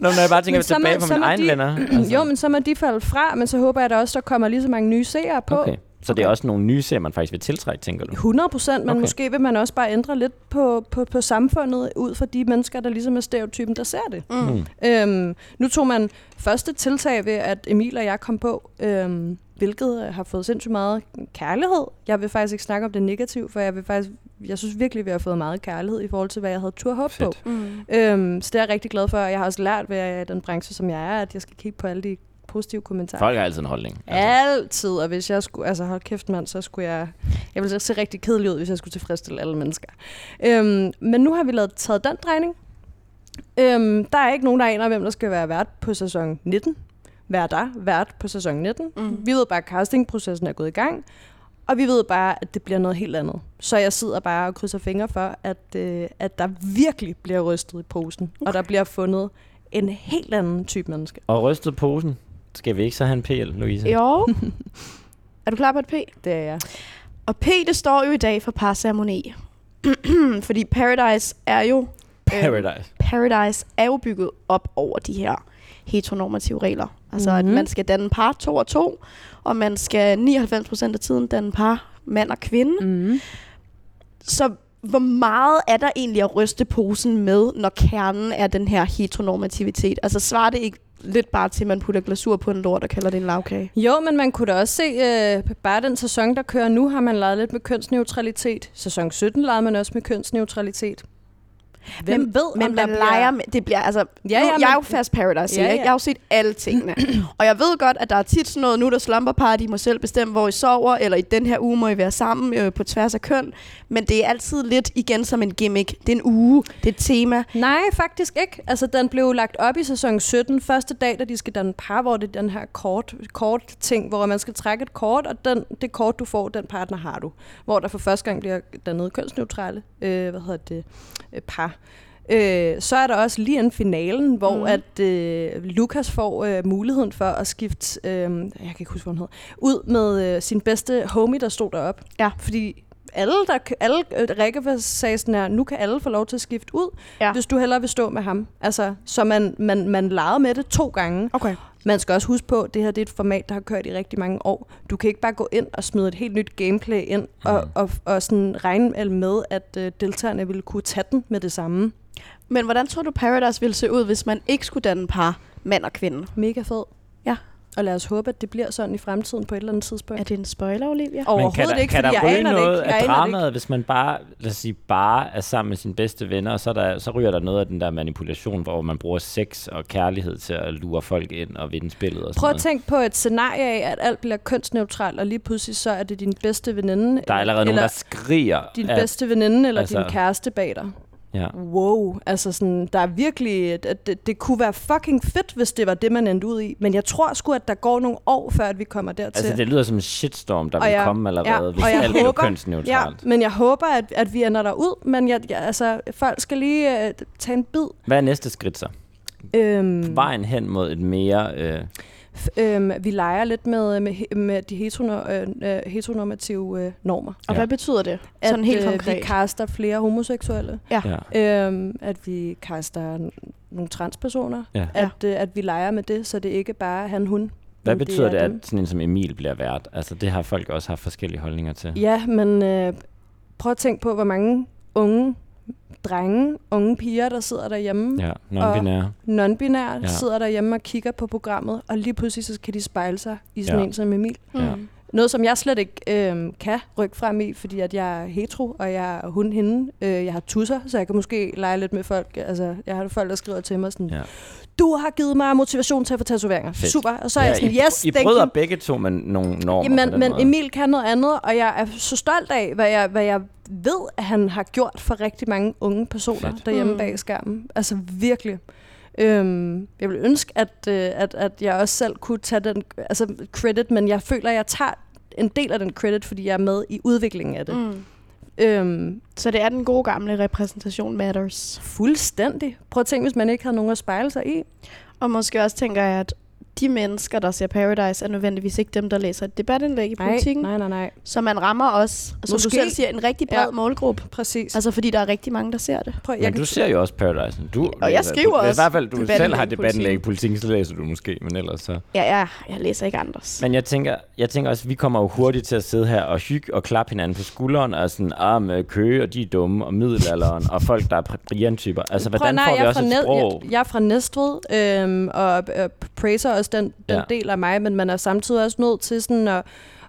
Nå, når jeg bare tænker så må- tilbage på mine egne de- venner. Altså. Jo, men så må de falde fra, men så håber jeg da også, der kommer lige så mange nye seere på. Okay. Så det er også nogle nye serier, man faktisk vil tiltrække, tænker du? 100 procent, men Okay. okay. måske vil man også bare ændre lidt på, på, på samfundet ud fra de mennesker, der ligesom er stereotypen, der ser det. Mm. Øhm, nu tog man første tiltag ved, at Emil og jeg kom på, øhm, hvilket har fået sindssygt meget kærlighed. Jeg vil faktisk ikke snakke om det negative, for jeg vil faktisk, jeg synes virkelig, vi har fået meget kærlighed i forhold til, hvad jeg havde tur håb på. Mm. Øhm, så det er jeg rigtig glad for, og jeg har også lært ved i den branche, som jeg er, at jeg skal kigge på alle de positive kommentarer. Folk har altid en holdning. Altså. Altid, og hvis jeg skulle, altså hold kæft mand, så skulle jeg, jeg ville se rigtig kedelig ud, hvis jeg skulle tilfredsstille alle mennesker. Øhm, men nu har vi lavet, taget den drejning, Øhm, der er ikke nogen, der aner, hvem der skal være vært på sæson 19. Vær der vært på sæson 19. Mm. Vi ved bare, at castingprocessen er gået i gang. Og vi ved bare, at det bliver noget helt andet. Så jeg sidder bare og krydser fingre for, at, øh, at der virkelig bliver rystet i posen. Okay. Og der bliver fundet en helt anden type menneske. Og rystet posen. Skal vi ikke så have en PL, Louise? Jo. er du klar på et P? Det er jeg. Og P, det står jo i dag for parceremoni. Fordi Paradise er jo... øhm, Paradise. Paradise er jo bygget op over de her heteronormative regler. Altså, mm-hmm. Mhm. at man skal danne par to og to, og man skal 99% af tiden danne par mand og kvinde. Mm. Så hvor meget er der egentlig at ryste posen med, når kernen er den her heteronormativitet? Altså svarer det ikke lidt bare til, at man putter glasur på en lort og kalder det en lavkage? Jo, men man kunne da også se, øh, bare den sæson, der kører nu, har man leget lidt med kønsneutralitet. Sæson 17 legede man også med kønsneutralitet. Hvem men, ved, men om der man bliver... leger med, det bliver altså, ja, Ja, nu, jeg er jo men- fast Paradise, Ja, ja, ja. jeg har jo set alle tingene. og jeg ved godt, at der er tit sådan noget, nu er der slumber party, I må selv bestemme, hvor I sover, eller i den her uge må I være sammen øh, på tværs af køn. Men det er altid lidt igen som en gimmick. Det er en uge, det er et tema. Nej, faktisk ikke. Altså, den blev lagt op i sæson 17, første dag, da de skal danne par, hvor det er den her kort, kort ting, hvor man skal trække et kort, og den, det kort, du får, den partner har du. Hvor der for første gang bliver dannet kønsneutrale øh, hvad hedder det, øh, par. Øh, så er der også lige en finalen, hvor mm. at øh, Lukas får øh, muligheden for at skifte, øh, jeg kan ikke huske, hvad hun hed, ud med øh, sin bedste homie, der stod derop. Ja. Fordi alle, der, alle øh, Rikke sagde sådan her, nu kan alle få lov til at skifte ud, Ja. hvis du hellere vil stå med ham. Altså, så man, man, man legede med det to gange. Okay. Man skal også huske på, at det her det er et format, der har kørt i rigtig mange år. Du kan ikke bare gå ind og smide et helt nyt gameplay ind, og, og, og sådan regne med, at øh, deltagerne ville kunne tage den med det samme. Men hvordan tror du, Paradise ville se ud, hvis man ikke skulle danne par mand og kvinde? Mega fed. Og lad os håbe, at det bliver sådan i fremtiden på et eller andet tidspunkt. Er det en spoiler, Olivia? Men Overhovedet kan der, ikke, kan fordi der jeg aner noget det ikke. Af dramaet, hvis man bare, lad os sige, bare er sammen med sine bedste venner, og så, er der, så ryger der noget af den der manipulation, hvor man bruger sex og kærlighed til at lure folk ind og vinde spillet og sådan Prøv at tænke på et scenarie af, at alt bliver kønsneutralt, og lige pludselig så er det din bedste veninde. Der er allerede nogen, eller der skriger. din at- bedste veninde eller altså- din kæreste bag dig. Ja. Wow, altså sådan, der er virkelig, det, det, kunne være fucking fedt, hvis det var det, man endte ud i. Men jeg tror sgu, at der går nogle år, før at vi kommer dertil. Altså, det lyder som en shitstorm, der Og vil jeg- komme allerede, ja, hvis og jeg alt håber- kønsneutralt. Ja, men jeg håber, at, at vi ender der ud. Men jeg, jeg, altså, folk skal lige uh, tage en bid. Hvad er næste skridt så? Øhm, Vejen hen mod et mere... Øh, øhm, vi leger lidt med, med, med de heteronor, øh, øh, heteronormative øh, normer. Og Ja. hvad betyder det? Sådan helt øh, konkret. vi kaster flere homoseksuelle. ja. Øhm, at vi kaster nogle transpersoner. Ja. At, øh, at vi leger med det, så det ikke bare er han, hun. Hvad betyder det, at dem. sådan en som Emil bliver vært? Altså, det har folk også haft forskellige holdninger til. Ja, men øh, prøv at tænke på, hvor mange unge drenge, unge piger, der sidder derhjemme, Ja, non-binære. non-binære, Ja. sidder derhjemme og kigger på programmet, og lige pludselig så kan de spejle sig i sådan Ja. en som Emil. Ja. Noget, som jeg slet ikke øh, kan rykke frem i, fordi at jeg er hetero, og jeg er hun hende. Øh, jeg har tusser, så jeg kan måske lege lidt med folk. Altså, jeg har folk, der skriver til mig sådan, Ja. ja. du har givet mig motivation til at få tatoveringer. Fedt. Super. Og så er jeg sådan, I, yes, I thank bryder you. begge to med nogle normer Jamen, men måde. Emil kan noget andet, og jeg er så stolt af, hvad jeg, hvad jeg ved, at han har gjort for rigtig mange unge personer. Fedt. derhjemme Mm. bag skærmen. Altså virkelig. Øhm, jeg vil ønske, at, øh, at, at jeg også selv kunne tage den altså credit, men jeg føler, at jeg tager en del af den credit, fordi jeg er med i udviklingen af det. Mm. Øhm, Så det er den gode gamle repræsentation matters. fuldstændig. Prøv at tænke, hvis man ikke havde nogen at spejle sig i. Og måske også tænker jeg, at de mennesker, der ser Paradise, er nødvendigvis ikke dem, der læser et debatindlæg i Nej, politikken. nej, nej, nej. Så man rammer også, som du Måske. selv siger, en rigtig bred Ja. målgruppe. Præcis. Altså fordi der er rigtig mange, der ser det. Prøv, Men du ser jo også Paradise. Du, Og jeg skriver du, I også hvert fald, du debatindlæg selv har i debattenlæg i Politiken. politikken, så læser du måske, men ellers så... Ja, ja, jeg læser ikke andres. Men jeg tænker, jeg tænker også, at vi kommer jo hurtigt til at sidde her og hygge og klappe hinanden på skulderen, og sådan, ah, med køge, og de er dumme, og middelalderen, og folk, der er br- Brian-typer. Altså, hvordan nej, får vi jeg også fra et sprog? Jeg, jeg er fra Næstved, øhm, og øh, praiser også den, den Ja. del af mig, men man er samtidig også nødt til sådan at,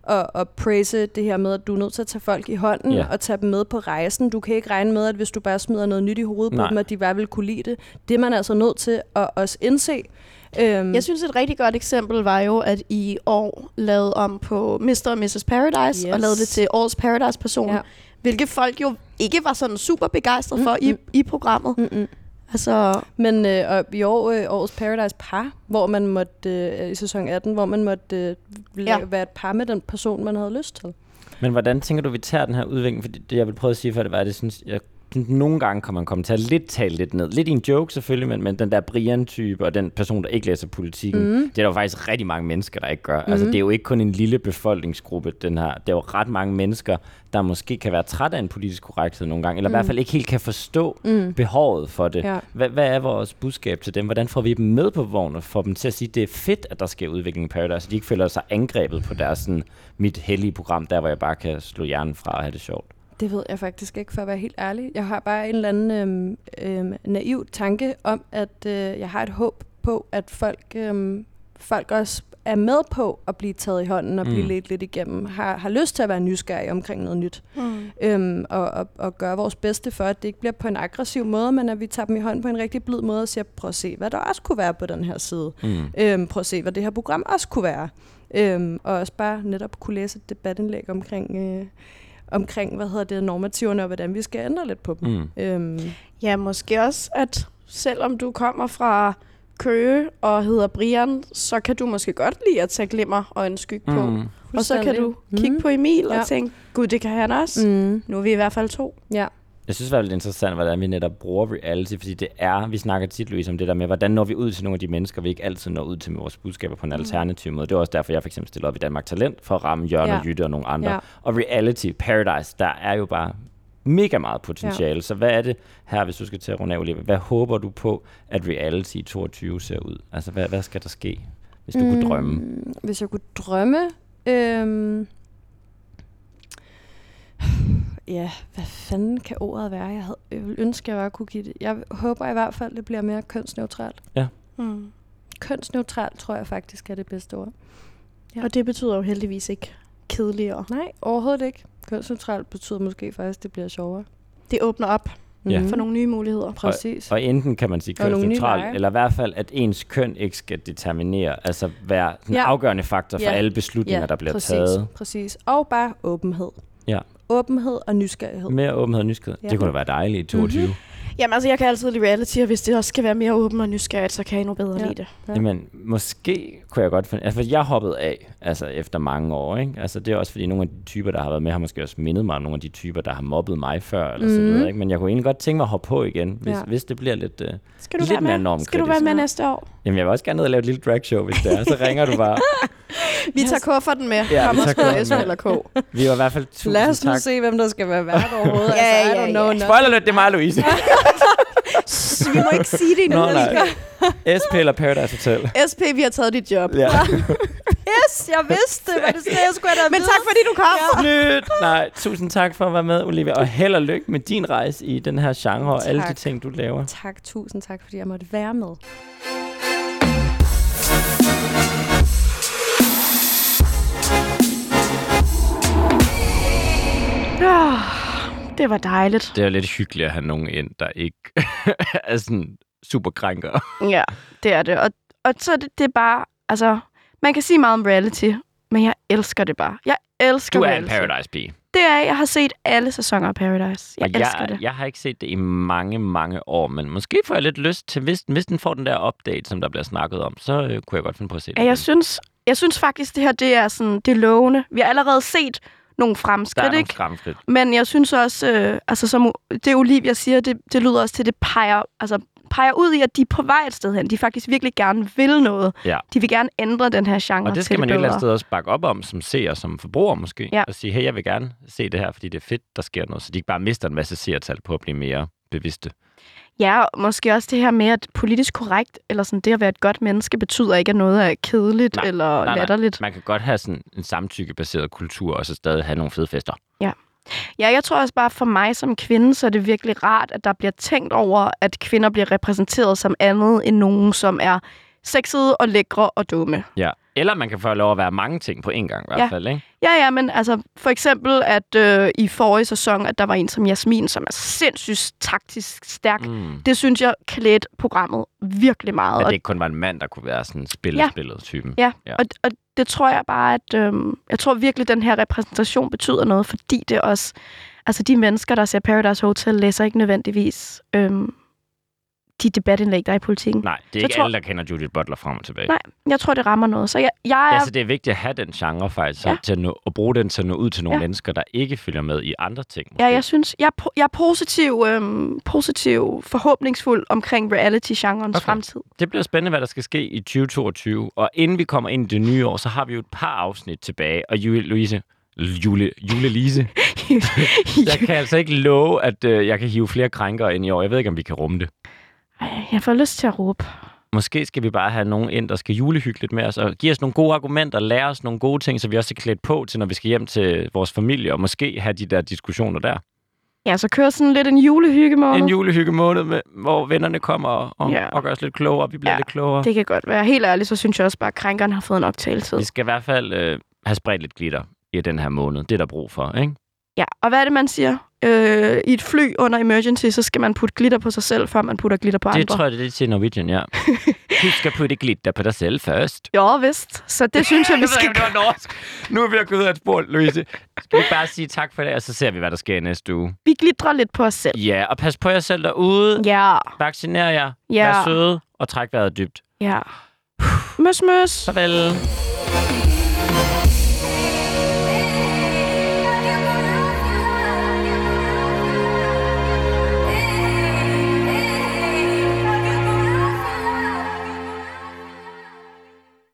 at, at praise det her med, at du er nødt til at tage folk i hånden Ja. og tage dem med på rejsen. Du kan ikke regne med, at hvis du bare smider noget nyt i hovedet på Nej. dem, at de bare vil kunne lide det. Det er man altså nødt til at også indse. Øhm, Jeg synes, et rigtig godt eksempel var jo, at I år lavede om på Mr. og Mrs. Paradise, yes. Og lavede det til årets Paradise-person. Ja. Hvilket folk jo ikke var sådan super begejstrede for i, Mm-mm. i programmet. Mm-mm. Altså, Men øh, og i år, øh, årets Paradise Par, hvor man måtte, øh, i sæson 18, hvor man måtte øh, Ja. være et par med den person, man havde lyst til. Men hvordan tænker du, vi tager den her udvikling? Fordi det, jeg vil prøve at sige før, det var, at det synes, jeg, nogle gange kan man komme til at lidt tale lidt ned. Lidt i en joke selvfølgelig, men, men den der Brian-type og den person, der ikke læser politikken, mm. det er der jo faktisk rigtig mange mennesker, der ikke gør. Mm. Altså, det er jo ikke kun en lille befolkningsgruppe, den her. Det er jo ret mange mennesker, der måske kan være træt af en politisk korrekthed nogle gange, eller mm. i hvert fald ikke helt kan forstå mm. behovet for det. Ja. Hvad, hvad er vores budskab til dem? Hvordan får vi dem med på vognen og får dem til at sige, at det er fedt, at der sker udvikling i Paradise, så de ikke føler sig angrebet på deres sådan, mit hellige program, der hvor jeg bare kan slå hjernen fra og have det sjovt? Det ved jeg faktisk ikke, for at være helt ærlig. Jeg har bare en eller anden øhm, øhm, naiv tanke om, at øh, jeg har et håb på, at folk, øhm, folk også er med på at blive taget i hånden og blive Mm. lidt lidt igennem. Har, har lyst til at være nysgerrig omkring noget nyt. hmm. Øhm, og, og, og gøre vores bedste for, at det ikke bliver på en aggressiv måde, men at vi tager dem i hånden på en rigtig blid måde og siger, prøv at se, hvad der også kunne være på den her side. Mm. Øhm, prøv at se, hvad det her program også kunne være. Øhm, og også bare netop kunne læse et debatindlæg omkring, øh, omkring hvad hedder det, normativerne og hvordan vi skal ændre lidt på dem. Mm. Øhm, Ja, måske også, at selvom du kommer fra Køge og hedder Brian, så kan du måske godt lide at tage glimmer og en skygge på. Mm. Og så kan du kigge Mm. på Emil Ja. og tænke, gud, det kan han også. Mm. Nu er vi i hvert fald to. Ja. Jeg synes det er lidt interessant, hvordan vi netop bruger reality, fordi det er, vi snakker tit, Louise, om det der med, hvordan når vi ud til nogle af de mennesker, vi ikke altid når ud til med vores budskaber på en alternativ måde. Det er også derfor, jeg for eksempel stiller op i Danmark Talent, for at ramme Jørgen Ja. og Jytte og nogle andre. Ja. Og reality, Paradise, der er jo bare mega meget potentiale. Så hvad er det her, hvis du skal til at runde af, Olivia? Hvad håber du på, at reality i 22 ser ud? Altså, hvad, hvad skal der ske, hvis du mm. kunne drømme? Hvis jeg kunne drømme... Øhm, ja, hvad fanden kan ordet være? Jeg, havde, jeg ville ønske, at jeg bare kunne give det. Jeg håber i hvert fald, det bliver mere kønsneutralt. Mm. Kønsneutralt tror jeg faktisk er det bedste ord. Ja. Og det betyder jo heldigvis ikke kedeligere. Nej, overhovedet ikke. Kønsneutralt betyder måske faktisk, at det bliver sjovere. Det åbner op Ja. Mhm. for nogle nye muligheder. Præcis. Og enten kan man sige Og nogle nye kønsneutral, veje. eller i hvert fald, at ens køn ikke skal determinere, altså være en Ja. afgørende faktor for Ja. alle beslutninger, der bliver præcis, taget. Præcis. Og bare åbenhed. Ja. Åbenhed og nysgerrighed. Mere åbenhed og nysgerrighed. Ja. Det kunne da være dejligt i 22. Mhm. Mm-hmm. Jamen altså, jeg kan altid lide reality, og hvis det også skal være mere åben og nysgerrigt, så kan jeg endnu bedre Ja. lide det. Ja. Jamen, måske kunne jeg godt finde... Altså, for jeg hoppede af, altså efter mange år, ikke? Altså, det er også fordi, nogle af de typer, der har været med, har måske også mindet mig om nogle af de typer, der har mobbet mig før, eller mm. så videre, ikke? Men jeg kunne egentlig godt tænke mig at hoppe på igen, hvis, Ja. hvis det bliver lidt... Uh... Skal du Lidt være mere normkritisk. Skal du være med næste år? Jamen, jeg vil også gerne ned og lave et lille dragshow, hvis det er. Så ringer du bare. Vi tager kufferten med. Ja, Kom vi tager kufferten med. eller K. Vi var i hvert fald tusind Lad os nu tak. se, hvem der skal være vært overhovedet. Ja, altså, I ja, don't know ja. Spoiler lidt, det er mig, Louise. Vi må ikke sige det endnu. Nå, nej. SP eller Paradise Hotel. SP, vi har taget dit job. Ja. Yes, jeg vidste det. Var det sådan, jeg skulle have Men tak fordi du kom. Ja. Nyt. Nej, tusind tak for at være med, Olivia. Og held og lykke med din rejse i den her genre og alle de Tak. ting, du laver. Tak, tusind tak, fordi jeg måtte være med. Ah, Det var dejligt. Det er lidt hyggeligt at have nogen ind, der ikke er sådan super krænker. Ja, det er det. Og, og så er det, det er bare, altså, man kan sige meget om reality, men jeg elsker det bare. Jeg elsker Du er en reality. Paradise Bee. Det er, jeg har set alle sæsoner af Paradise. Jeg Og elsker jeg, det. jeg har ikke set det i mange, mange år, men måske får jeg lidt lyst til, hvis, hvis den får den der update, som der bliver snakket om, så øh, kunne jeg godt finde på at se det. Ja, jeg synes, jeg synes faktisk, det her det er, sådan, det er lovende. Vi har allerede set nogle der er fremskridt, nogle ikke? skræmskridt. Men jeg synes også, øh, altså som det Olivia siger, det, det lyder også til, det peger, altså, peger ud i, at de er på vej et sted hen. De faktisk virkelig gerne vil noget. Ja. De vil gerne ændre den her genre Og det skal man jo et eller andet sted også bakke op om, som seer, som forbruger måske. Ja. Og sige, hey, jeg vil gerne se det her, fordi det er fedt, der sker noget. Så de ikke bare mister en masse seertal på at blive mere bevidste. Ja, og måske også det her med, at politisk korrekt, eller sådan det at være et godt menneske, betyder ikke, at noget er kedeligt Nej, eller nej, nej. latterligt. Man kan godt have sådan en samtykkebaseret kultur, og så stadig have nogle fede fester. Ja, jeg tror også bare for mig som kvinde, så er det virkelig rart, at der bliver tænkt over, at kvinder bliver repræsenteret som andet end nogen, som er sexede og lækre og dumme. Ja. Eller man kan få lov at være mange ting på én gang i hvert Ja. fald, ikke? Ja, ja, men altså for eksempel, at øh, i forrige sæson, at der var en som Jasmin, som er sindssygt taktisk stærk. Mm. Det synes jeg klædte programmet virkelig meget. At det ikke kun var en mand, der kunne være sådan spille Ja. spillet typen. ja, Ja. og, og det tror jeg bare, at øhm, jeg tror virkelig, at den her repræsentation betyder noget, fordi det også, altså de mennesker, der ser Paradise Hotel, læser ikke nødvendigvis, øhm, de debatindlæg, der er i politikken. Nej, det er Så ikke tror- alle, der kender Judith Butler frem og tilbage. Nej, jeg tror, det rammer noget. Så jeg, jeg er... Ja, så det er vigtigt at have den genre faktisk, Ja. til at, nå, at bruge den til at nå ud til nogle Ja. mennesker, der ikke følger med i andre ting. Måske. Ja, jeg synes, jeg er, jeg er positiv, øhm, positiv, forhåbningsfuld omkring reality-genrens okay. Fremtid. Det bliver spændende, hvad der skal ske i 2022. Og inden vi kommer ind i det nye år, så har vi jo et par afsnit tilbage. Og Julie Louise, Jule, Jule Lise, jeg kan altså ikke love, at øh, jeg kan hive flere krænkere ind i år. Jeg ved ikke, om vi kan rumme det. Ej, jeg får lyst til at råbe. Måske skal vi bare have nogen ind, der skal julehygge lidt med os, og give os nogle gode argumenter, lære os nogle gode ting, så vi også er klædt på til, når vi skal hjem til vores familie, og måske have de der diskussioner der. Ja, så kører sådan lidt en julehyggemåned. En julehyggemåned, med, hvor vennerne kommer og, og, Ja. og gør os lidt klogere, vi bliver ja. lidt klogere. Det kan godt være. Helt ærligt, så synes jeg også bare, at krænkeren har fået nok taletid. Vi skal i hvert fald øh, have spredt lidt glitter i den her måned. Det er der brug for, ikke? Ja, og hvad er det, man siger? Øh, I et fly under emergency, så skal man putte glitter på sig selv, før man putter glitter på Det andre. tror jeg, det er det til Norwegian, ja. Du skal putte glitter på dig selv først. Jo, vist. Så det synes jeg, vi skal det var norsk. Nu er vi ved at gå ud af et spor, Louise. Skal vi bare sige tak for det, og så ser vi, hvad der sker i næste uge? Vi glitrer lidt på os selv. Ja, og pas på jer selv derude. Ja, Vacciner jer. Ja. Vær søde, og træk vejret dybt. ja. Møs, møs. Farvel.